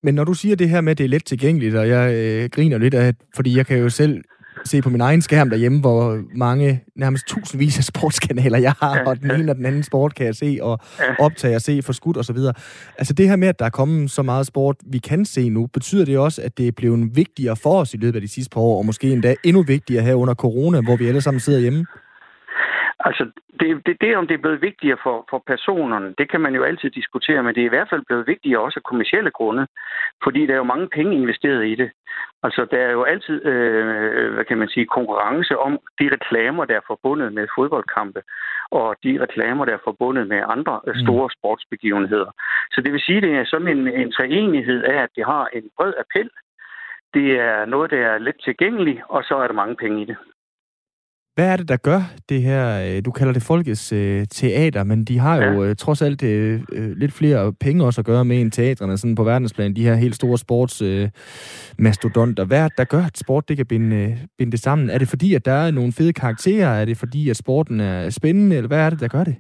B: Men når du siger det her med, at det er let tilgængeligt, og jeg øh, griner lidt af, fordi jeg kan jo selv se på min egen skærm derhjemme, hvor mange, nærmest tusindvis af sportskanaler jeg har, og den ene og den anden sport kan jeg se, og optage og se for skudt osv. Altså det her med, at der er kommet så meget sport, vi kan se nu, betyder det også, at det er blevet vigtigere for os i løbet af de sidste par år, og måske endda endnu vigtigere her under corona, hvor vi alle sammen sidder hjemme?
E: Altså, det, det, det, om det er blevet vigtigere for, for personerne, det kan man jo altid diskutere, men det er i hvert fald blevet vigtigere også af kommersielle grunde, fordi der er jo mange penge investeret i det. Altså, der er jo altid, øh, hvad kan man sige, konkurrence om de reklamer, der er forbundet med fodboldkampe, og de reklamer, der er forbundet med andre øh, mm. store sportsbegivenheder. Så det vil sige, det er sådan en, en treenighed af, at det har en bred appel, det er noget, der er let tilgængeligt, og så er der mange penge i det.
B: Hvad er det, der gør det her, øh, du kalder det folkets øh, teater, men de har jo ja. øh, trods alt øh, øh, lidt flere penge også at gøre med end teatrene sådan på verdensplan, de her helt store sportsmastodonter. Øh, Hvad er det, der gør, at sport det kan binde, øh, binde det sammen? Er det fordi, at der er nogle fede karakterer? Er det fordi, at sporten er spændende? Eller hvad er det, der gør det?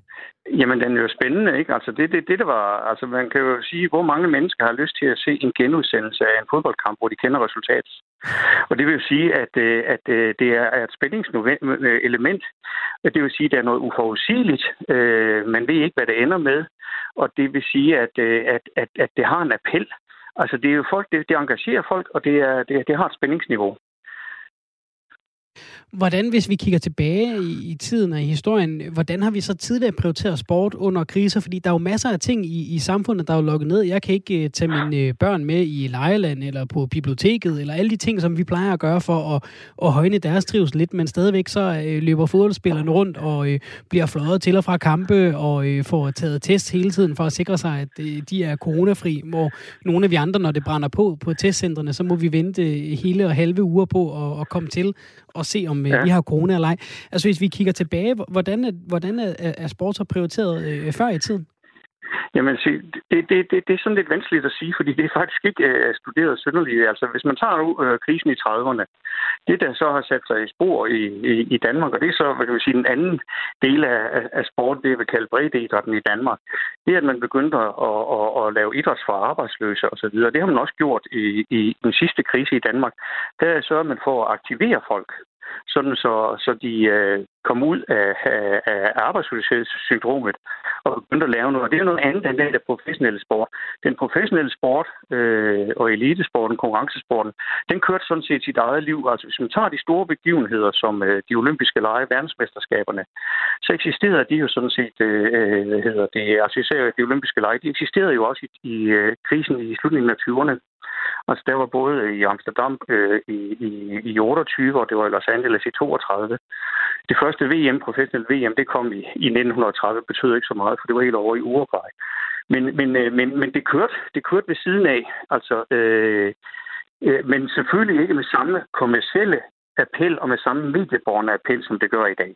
E: Jamen, den er jo spændende, ikke? Altså, det, det, det, der var... Altså, man kan jo sige, hvor mange mennesker har lyst til at se en genudsendelse af en fodboldkamp, hvor de kender resultatet. Og det vil jo sige, at, øh, at øh, det er et spændingselement. Det vil sige, at der er noget uforudsigeligt. Øh, man ved ikke, hvad det ender med. Og det vil sige, at, at, at, at det har en appel. Altså, det er jo folk, det, det engagerer folk, og det, er, det, det har et spændingsniveau.
A: Hvordan, hvis vi kigger tilbage i, i tiden og i historien, hvordan har vi så tidligere prioriteret sport under kriser? Fordi der er jo masser af ting i, i samfundet, der er jo lukket ned. Jeg kan ikke uh, tage mine uh, børn med i lejeland eller på biblioteket, eller alle de ting, som vi plejer at gøre for at, at højne deres trivsel lidt, men stadigvæk så uh, løber fodboldspillerne rundt og uh, bliver fløjet til og fra kampe og uh, får taget test hele tiden for at sikre sig, at uh, de er coronafri, hvor nogle af vi andre, når det brænder på på testcentrene, så må vi vente hele og halve uger på at, at komme til og se, om ja. vi har corona eller ej. Altså hvis vi kigger tilbage, hvordan er, hvordan er, er sport så prioriteret øh, før i tiden?
E: Jamen, se, det, det, det, det er sådan lidt vanskeligt at sige, fordi det er faktisk ikke øh, studeret synderligt. Altså, hvis man tager nu øh, krisen i 30'erne, det der så har sat sig i spor i, i, i Danmark, og det er så, hvad kan man sige, den anden del af, af sport, det vi kalde breddeidrætten i Danmark, det er, at man begyndte at, at, at, at lave idræts for arbejdsløse osv. Det har man også gjort i, i den sidste krise i Danmark. Der sørger man for at aktivere folk sådan så, så de øh, kom ud af, af, af arbejdsløshedssyndromet og begyndte at lave noget. Det er noget andet end den der professionelle sport. Den professionelle sport øh, og elitesporten, konkurrencesporten, den kørte sådan set sit eget liv. Altså hvis man tager de store begivenheder som øh, de olympiske lege, verdensmesterskaberne, så eksisterede de jo sådan set, øh, øh hedder det, altså især de olympiske lege, de eksisterede jo også i, i øh, krisen i slutningen af 20'erne. Altså, der var både i Amsterdam øh, i, i, i 28, og det var i Los Angeles i 32. Det første VM, professionelle VM, det kom i, i 1930, betød ikke så meget, for det var helt over i Uruguay. Men, men, øh, men, men det kørte, det kørte ved siden af. Altså, øh, øh, men selvfølgelig ikke med samme kommercielle appel og med samme mediebårende appel, som det gør i dag.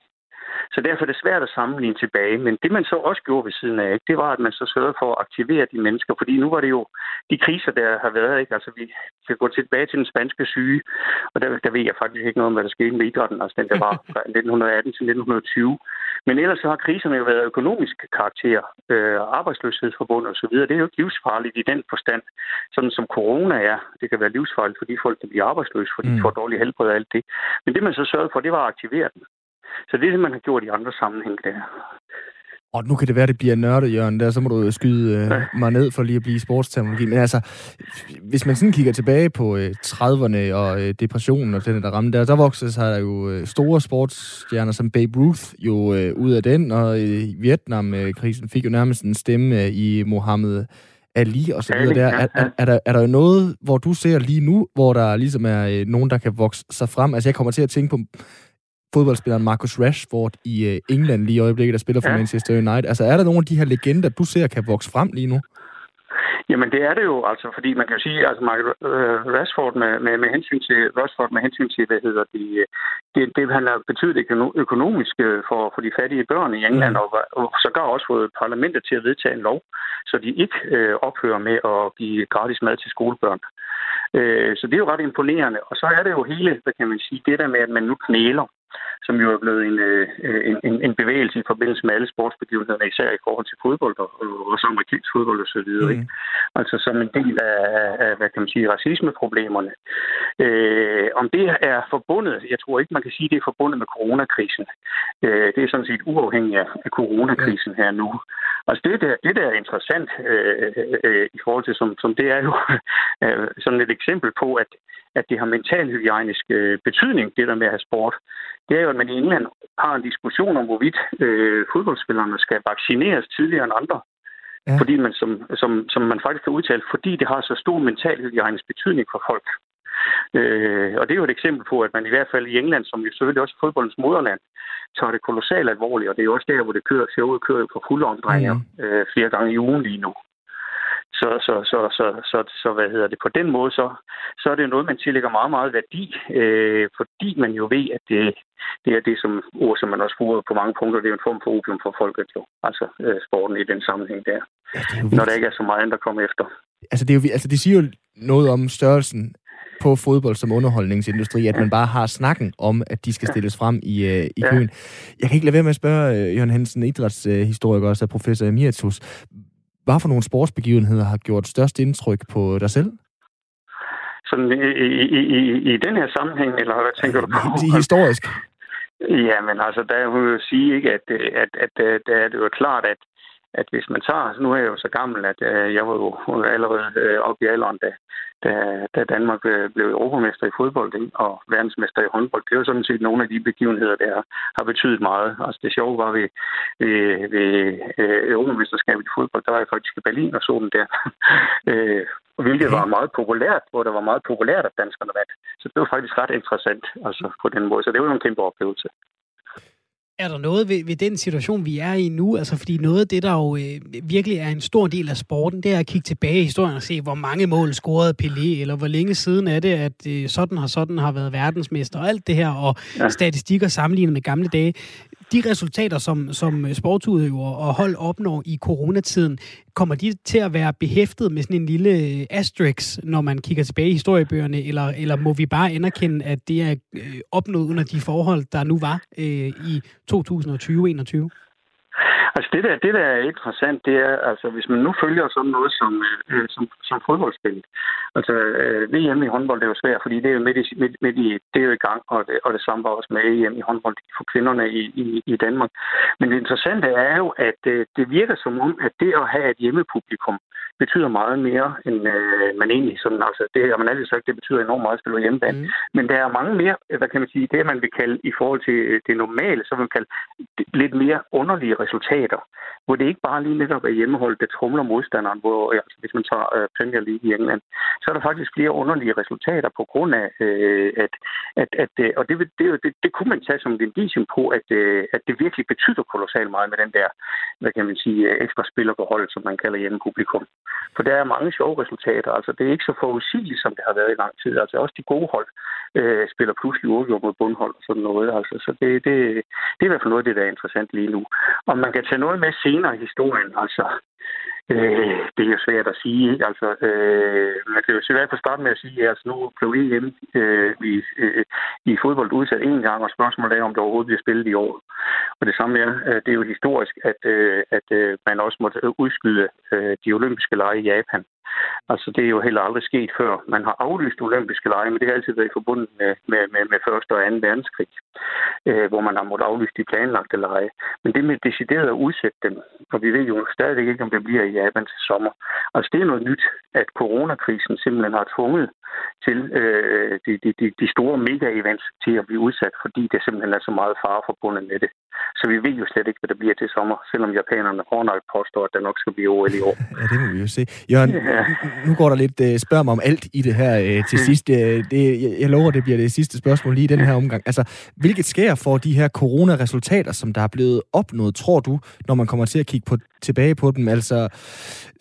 E: Så derfor er det svært at sammenligne tilbage. Men det, man så også gjorde ved siden af, det var, at man så sørgede for at aktivere de mennesker. Fordi nu var det jo de kriser, der har været. Ikke? Altså, vi skal gå tilbage til den spanske syge, og der, der ved jeg faktisk ikke noget om, hvad der skete med idrætten, altså den, der var fra 1918 til 1920. Men ellers så har kriserne jo været økonomisk karakter, øh, arbejdsløshedsforbundet osv. Det er jo ikke livsfarligt i den forstand, sådan som corona er. Det kan være livsfarligt for de folk, der bliver arbejdsløse, fordi mm. de får dårlig helbred og alt det. Men det, man så sørgede for, det var at aktivere dem. Så det er det, man har gjort i andre sammenhæng der.
B: Og nu kan det være, det bliver nørdet, Jørgen, der, så må du skyde øh, mig ned for lige at blive sportsterminologi. Men altså, hvis man sådan kigger tilbage på øh, 30'erne og øh, depressionen og den, der ramte der, der voksede sig der jo øh, store sportsstjerner som Babe Ruth jo øh, ud af den, og øh, Vietnam-krisen fik jo nærmest en stemme øh, i Mohammed Ali og så videre der. Er, er, er, der. er der noget, hvor du ser lige nu, hvor der ligesom er øh, nogen, der kan vokse sig frem? Altså, jeg kommer til at tænke på fodboldspilleren Marcus Rashford i øh, England lige i øjeblikket, der spiller for ja. Manchester United. Altså, er der nogle af de her legender, du ser kan vokse frem lige nu?
E: Jamen det er det jo, altså, fordi man kan jo sige, altså Mark uh, Rashford med, med, med hensyn til Rashford med hensyn til, hvad hedder de, det, det han har betydet økonomisk øh, for, for de fattige børn i England, mm. og, og sågar også fået parlamentet til at vedtage en lov, så de ikke øh, ophører med at give gratis mad til skolebørn. Øh, så det er jo ret imponerende. Og så er det jo hele, hvad kan man sige, det der med, at man nu knæler som jo er blevet en, øh, en, en, en bevægelse i forbindelse med alle sportsbegivenheder, især i forhold til fodbold og, og også amerikansk fodbold osv. Mm. Altså som en del af, af, hvad kan man sige, racismeproblemerne. Øh, om det er forbundet, jeg tror ikke, man kan sige, det er forbundet med coronakrisen. Øh, det er sådan set uafhængigt af coronakrisen her nu. Altså det, der, det der er interessant øh, øh, i forhold til, som, som det er jo øh, sådan et eksempel på, at, at det har mentalhygiejnisk øh, betydning, det der med at have sport det er jo, at man i England har en diskussion om, hvorvidt øh, fodboldspillerne skal vaccineres tidligere end andre. Ja. Fordi man, som, som, som man faktisk kan udtale, fordi det har så stor mental hygiejnisk betydning for folk. Øh, og det er jo et eksempel på, at man i hvert fald i England, som jo selvfølgelig også fodboldens moderland, tager det kolossalt alvorligt, og det er jo også der, hvor det kører, ser ud kører for fulde omdrejninger mm. øh, flere gange i ugen lige nu. Så, så, så, så, så, så, hvad hedder det? På den måde, så, så er det noget, man tillægger meget, meget værdi, øh, fordi man jo ved, at det, det er det som ord, som man også bruger på mange punkter, det er en form for opium for folket jo. Altså øh, sporten i den sammenhæng der. Ja, når der ikke er så meget andet, der kommer efter.
B: Altså det, er jo, altså det siger jo noget om størrelsen på fodbold som underholdningsindustri, at man bare har snakken om, at de skal stilles frem i, øh, i køen. Jeg kan ikke lade være med at spørge øh, Jørgen Hansen, idrætshistoriker også af professor Emeritus hvad for nogle sportsbegivenheder har gjort størst indtryk på dig selv?
E: Sådan i, i, i, i den her sammenhæng, eller hvad tænker du på?
B: Det er historisk.
E: Ja, men altså, der vil jeg sige, ikke, at, at, at, at, at det er jo klart, at, at hvis man tager, nu er jeg jo så gammel, at øh, jeg var jo allerede øh, oppe i alderen, da, da, da Danmark øh, blev europamester i fodbold ikke? og verdensmester i håndbold. Det var sådan set nogle af de begivenheder, der har betydet meget. Altså det sjove var ved, ved, ved øh, europamesterskabet i fodbold, der var jeg faktisk i Berlin og så den der. øh, hvilket var meget populært, hvor det var meget populært, at danskerne vandt. Så det var faktisk ret interessant altså på den måde. Så det var jo en kæmpe oplevelse.
A: Er der noget ved, ved den situation, vi er i nu? Altså, fordi noget af det, der jo øh, virkelig er en stor del af sporten, det er at kigge tilbage i historien og se, hvor mange mål scorede Pelé, eller hvor længe siden er det, at øh, sådan har sådan har været verdensmester, og alt det her, og ja. statistikker sammenlignet med gamle dage de resultater, som, som øh, sportsudøvere og hold opnår i coronatiden, kommer de til at være behæftet med sådan en lille øh, asterisk, når man kigger tilbage i historiebøgerne, eller, eller må vi bare anerkende, at det er øh, opnået under de forhold, der nu var øh, i 2020-2021?
E: Altså det der, det der er interessant, det er, altså hvis man nu følger sådan noget som, øh, øh som, som fodboldspil. Altså øh, VM i håndbold det er jo svært, fordi det er jo midt i, midt, midt i, det er jo i gang, og det, og det samme var også med EM i håndbold for kvinderne i, i, i Danmark. Men det interessante er jo, at øh, det virker som om, at det at have et hjemmepublikum betyder meget mere, end øh, man egentlig sådan, altså det har man altid sagt, det betyder enormt meget at spille hjemmebane. Mm. Men der er mange mere, hvad kan man sige, det man vil kalde i forhold til øh, det normale, så vil man kalde lidt mere underlige resultater, hvor det ikke bare lige netop er hjemmehold, der trumler modstanderen, hvor altså, hvis man tager øh, Premier League i England, så er der faktisk flere underlige resultater på grund af, øh, at, at, at øh, og det, det, det, det kunne man tage som et indicium på, at, øh, at det virkelig betyder kolossalt meget med den der, hvad kan man sige, øh, ekstra spillerbehold, som man kalder hjemmepublikum. For der er mange sjove resultater. Altså, det er ikke så forudsigeligt, som det har været i lang tid. Altså, også de gode hold øh, spiller pludselig uafgjort mod bundhold og sådan noget. Altså, så det, det, det er i hvert fald noget af det, der er interessant lige nu. Og man kan tage noget med senere i historien. Altså, Øh, det er jo svært at sige. Ikke? Altså, øh, man kan jo i hvert fald starte med at sige, at altså, nu blev EM øh, i, øh, i fodbold udsat en gang, og spørgsmålet er, om det overhovedet bliver spillet i år. Og det samme er, øh, det er jo historisk, at, øh, at øh, man også måtte udskyde øh, de olympiske lege i Japan Altså, det er jo heller aldrig sket før. Man har aflyst olympiske lege, men det har altid været forbundet med, med, med, med første og anden verdenskrig, øh, hvor man har måttet aflyse de planlagte lege. Men det med decideret at udsætte dem, og vi ved jo stadig ikke, om det bliver i Japan til sommer. Altså, det er noget nyt, at coronakrisen simpelthen har tvunget til øh, de, de, de, de store mega-events til at blive udsat, fordi det simpelthen er så meget fare forbundet med det. Så vi ved jo slet ikke, hvad der bliver til sommer, selvom japanerne hårdnøjt påstår, at der nok skal blive OL i år.
B: Ja, det må vi jo se. Jørgen, ja. nu går der lidt uh, spørg mig om alt i det her uh, til mm. sidst. Uh, det, jeg, lover, det bliver det sidste spørgsmål lige i den her omgang. Altså, hvilket sker for de her coronaresultater, som der er blevet opnået, tror du, når man kommer til at kigge på, tilbage på dem? Altså,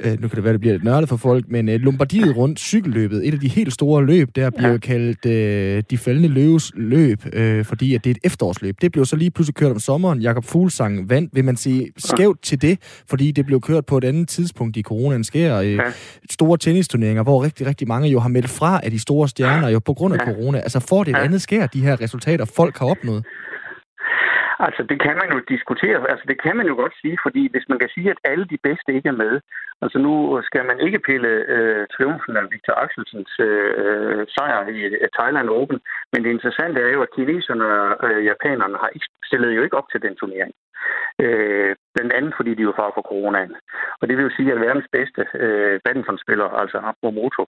B: uh, nu kan det være, det bliver lidt nørdet for folk, men uh, Lombardiet rundt cykelløbet, et af de helt store løb, der bliver ja. kaldt uh, de faldende løves løb, uh, fordi at det er et efterårsløb. Det blev så lige pludselig kørt om sommeren. Jakob Fuglsang vandt. Vil man sige skævt til det, fordi det blev kørt på et andet tidspunkt i coronaen sker? Øh, ja. Store tennisturneringer, hvor rigtig, rigtig mange jo har meldt fra af de store stjerner jo på grund af ja. corona. Altså får det et andet sker, de her resultater, folk har opnået?
E: Altså, det kan man jo diskutere. Altså, det kan man jo godt sige, fordi hvis man kan sige, at alle de bedste ikke er med, altså nu skal man ikke pille øh, triumfen af Victor Axelsens øh, sejr i øh, Thailand Open, men det interessante er jo, at kineserne og øh, japanerne har ikke, stillet jo ikke op til den turnering. Øh, blandt andet fordi de var far for coronaen. Og det vil jo sige, at verdens bedste øh, badmintonspiller, altså Momoto,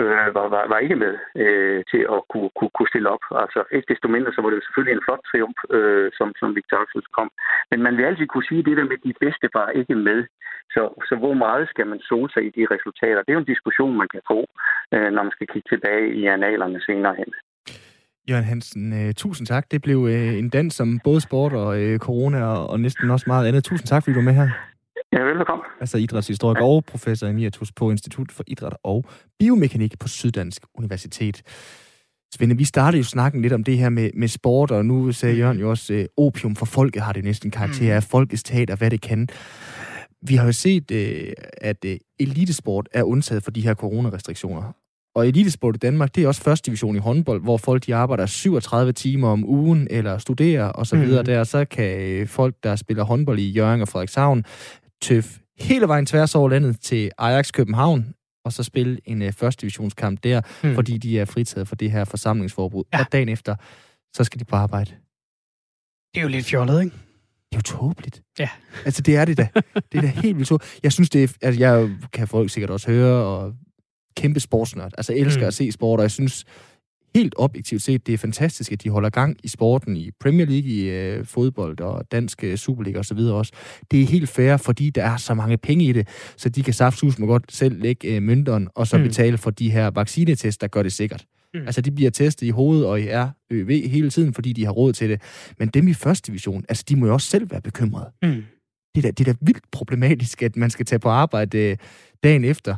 E: øh, var, var, var ikke med øh, til at kunne, kunne, kunne stille op. Altså ikke desto mindre, så var det jo selvfølgelig en flot triumf, øh, som, som Victor Axels kom. Men man vil altid kunne sige, at det der med de bedste var ikke med. Så, så hvor meget skal man sole sig i de resultater? Det er jo en diskussion, man kan få, øh, når man skal kigge tilbage i analerne senere hen.
B: Jørgen Hansen, uh, tusind tak. Det blev uh, en dans som både sport og uh, corona og, og næsten også meget andet. Tusind tak, fordi du var med her.
E: Ja, velkommen.
B: Altså idrætshistoriker ja. og professor emeritus på Institut for Idræt og Biomekanik på Syddansk Universitet. Svende, vi startede jo snakken lidt om det her med, med sport, og nu sagde Jørgen jo også, uh, opium for folket har det næsten karakter mm. af folkets teater, hvad det kan. Vi har jo set, uh, at uh, elitesport er undtaget for de her coronarestriktioner. Og elitesport i Danmark, det er også første division i håndbold, hvor folk de arbejder 37 timer om ugen, eller studerer og så videre mm. der. Så kan øh, folk, der spiller håndbold i Jørgen og Frederikshavn, tøf hele vejen tværs over landet til Ajax København, og så spille en uh, første divisionskamp der, mm. fordi de er fritaget for det her forsamlingsforbud. Ja. Og dagen efter, så skal de på arbejde.
A: Det er jo lidt fjollet, ikke?
B: Det er jo tåbeligt.
A: Ja.
B: Altså, det er det da. Det er da helt vildt tåbeligt. Jeg synes, det er... Altså, jeg kan folk sikkert også høre, og kæmpe sportsnørd. Altså, elsker mm. at se sport, og jeg synes helt objektivt set, det er fantastisk, at de holder gang i sporten i Premier League, i øh, fodbold og dansk øh, Superliga osv. også. Det er helt fair, fordi der er så mange penge i det, så de kan saftsus med godt selv lægge øh, mønteren, og så mm. betale for de her vaccinetest, der gør det sikkert. Mm. Altså, de bliver testet i hovedet og i RØV hele tiden, fordi de har råd til det. Men dem i første division, altså, de må jo også selv være bekymrede. Mm. Det, er da, det er da vildt problematisk, at man skal tage på arbejde øh, dagen efter,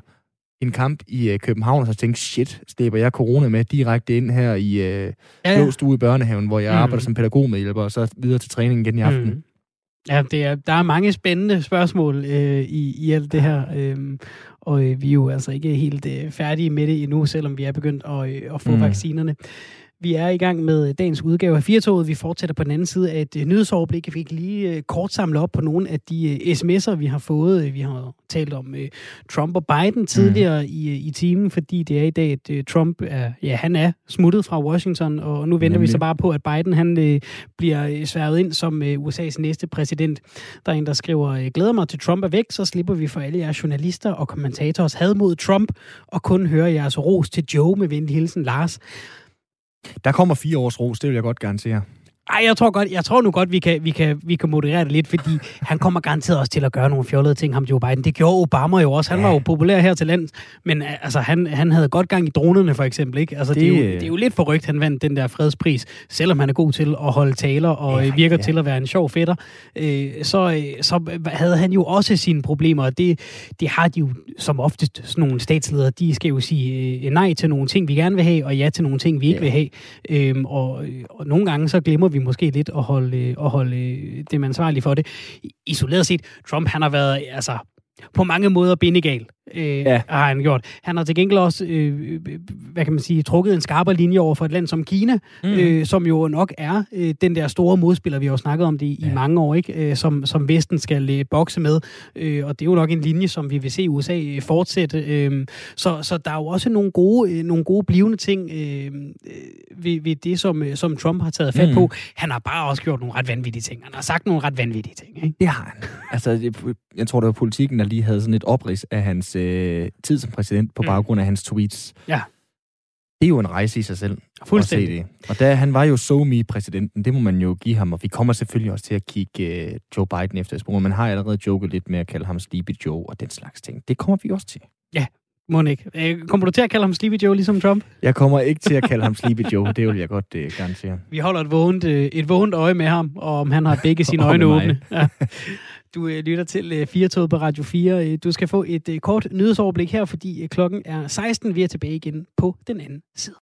B: en kamp i øh, København, og så tænkte, shit, slæber jeg corona med direkte ind her i øh, ja, ja. stue i børnehaven, hvor jeg mm. arbejder som pædagogmedhjælper, og så videre til træning igen i aften. Mm.
A: Ja, det er, der er mange spændende spørgsmål øh, i, i alt det her, øh, og øh, vi er jo altså ikke helt øh, færdige med det endnu, selvom vi er begyndt at, øh, at få mm. vaccinerne. Vi er i gang med dagens udgave af Firtoget. Vi fortsætter på den anden side af et nyhedsoverblik. Vi fik lige øh, kort samle op på nogle af de øh, sms'er, vi har fået. Vi har talt om Trump og Biden tidligere mm. i, i timen, fordi det er i dag, at Trump er, ja, han er smuttet fra Washington, og nu venter Nemlig. vi så bare på, at Biden han bliver sværget ind som USA's næste præsident. Der er en, der skriver, glæder mig til Trump er væk, så slipper vi for alle jeres journalister og kommentators had mod Trump, og kun høre jeres ros til Joe med venlig hilsen Lars.
B: Der kommer fire års ros, det vil jeg godt garantere.
A: Ej, jeg tror, godt, jeg tror nu godt, vi kan, vi, kan, vi kan moderere det lidt, fordi han kommer garanteret også til at gøre nogle fjollede ting, ham Joe Biden. Det gjorde Obama jo også. Han ja. var jo populær her til land, men altså, han, han havde godt gang i dronerne, for eksempel. Ikke? Altså, det... Det, er jo, det er jo lidt forrygt, han vandt den der fredspris, selvom han er god til at holde taler og ja, virker ja. til at være en sjov fætter. Øh, så, øh, så havde han jo også sine problemer, og det, det har de jo som oftest sådan nogle statsledere. De skal jo sige øh, nej til nogle ting, vi gerne vil have, og ja til nogle ting, vi ikke ja. vil have. Øh, og, og nogle gange så glemmer vi vi måske lidt at holde, øh, at holde øh, dem ansvarlige for det. Isoleret set, Trump han har været altså, på mange måder bindegal øh, ja. har han gjort. Han har til gengæld også, øh, hvad kan man sige, trukket en skarpere linje over for et land som Kina, mm. øh, som jo nok er øh, den der store modspiller, vi har jo snakket om det i, ja. i mange år, ikke? Øh, som, som Vesten skal øh, bokse med. Øh, og det er jo nok en linje, som vi vil se USA øh, fortsætte. Øh, så, så der er jo også nogle gode, øh, nogle gode blivende ting øh, ved, ved det, som, øh, som Trump har taget fat mm. på. Han har bare også gjort nogle ret vanvittige ting. Han har sagt nogle ret vanvittige ting. Ikke?
B: Det har han. Altså, jeg, jeg tror, det var politikken, der lige havde sådan et oprids af hans øh, tid som præsident på mm. baggrund af hans tweets.
A: Ja.
B: Det er jo en rejse i sig selv.
A: Fuldstændig.
B: Det. Og da, han var jo so me præsidenten det må man jo give ham, og vi kommer selvfølgelig også til at kigge uh, Joe Biden efter sporet. Man har allerede joket lidt med at kalde ham Sleepy Joe og den slags ting. Det kommer vi også til.
A: Ja, må ikke. Øh, kommer du til at kalde ham Sleepy Joe, ligesom Trump?
B: Jeg kommer ikke til at kalde ham Sleepy Joe, det vil jeg godt uh, garantere.
A: Vi holder et vågent, uh, et vågent øje med ham, og om han har begge sine øjne åbne. Ja. Du øh, lytter til øh, uh, 4 på Radio 4. Uh, øh, du skal få et kort nyhedsoverblik her, fordi klokken er 16. Vi er tilbage igen på den anden side.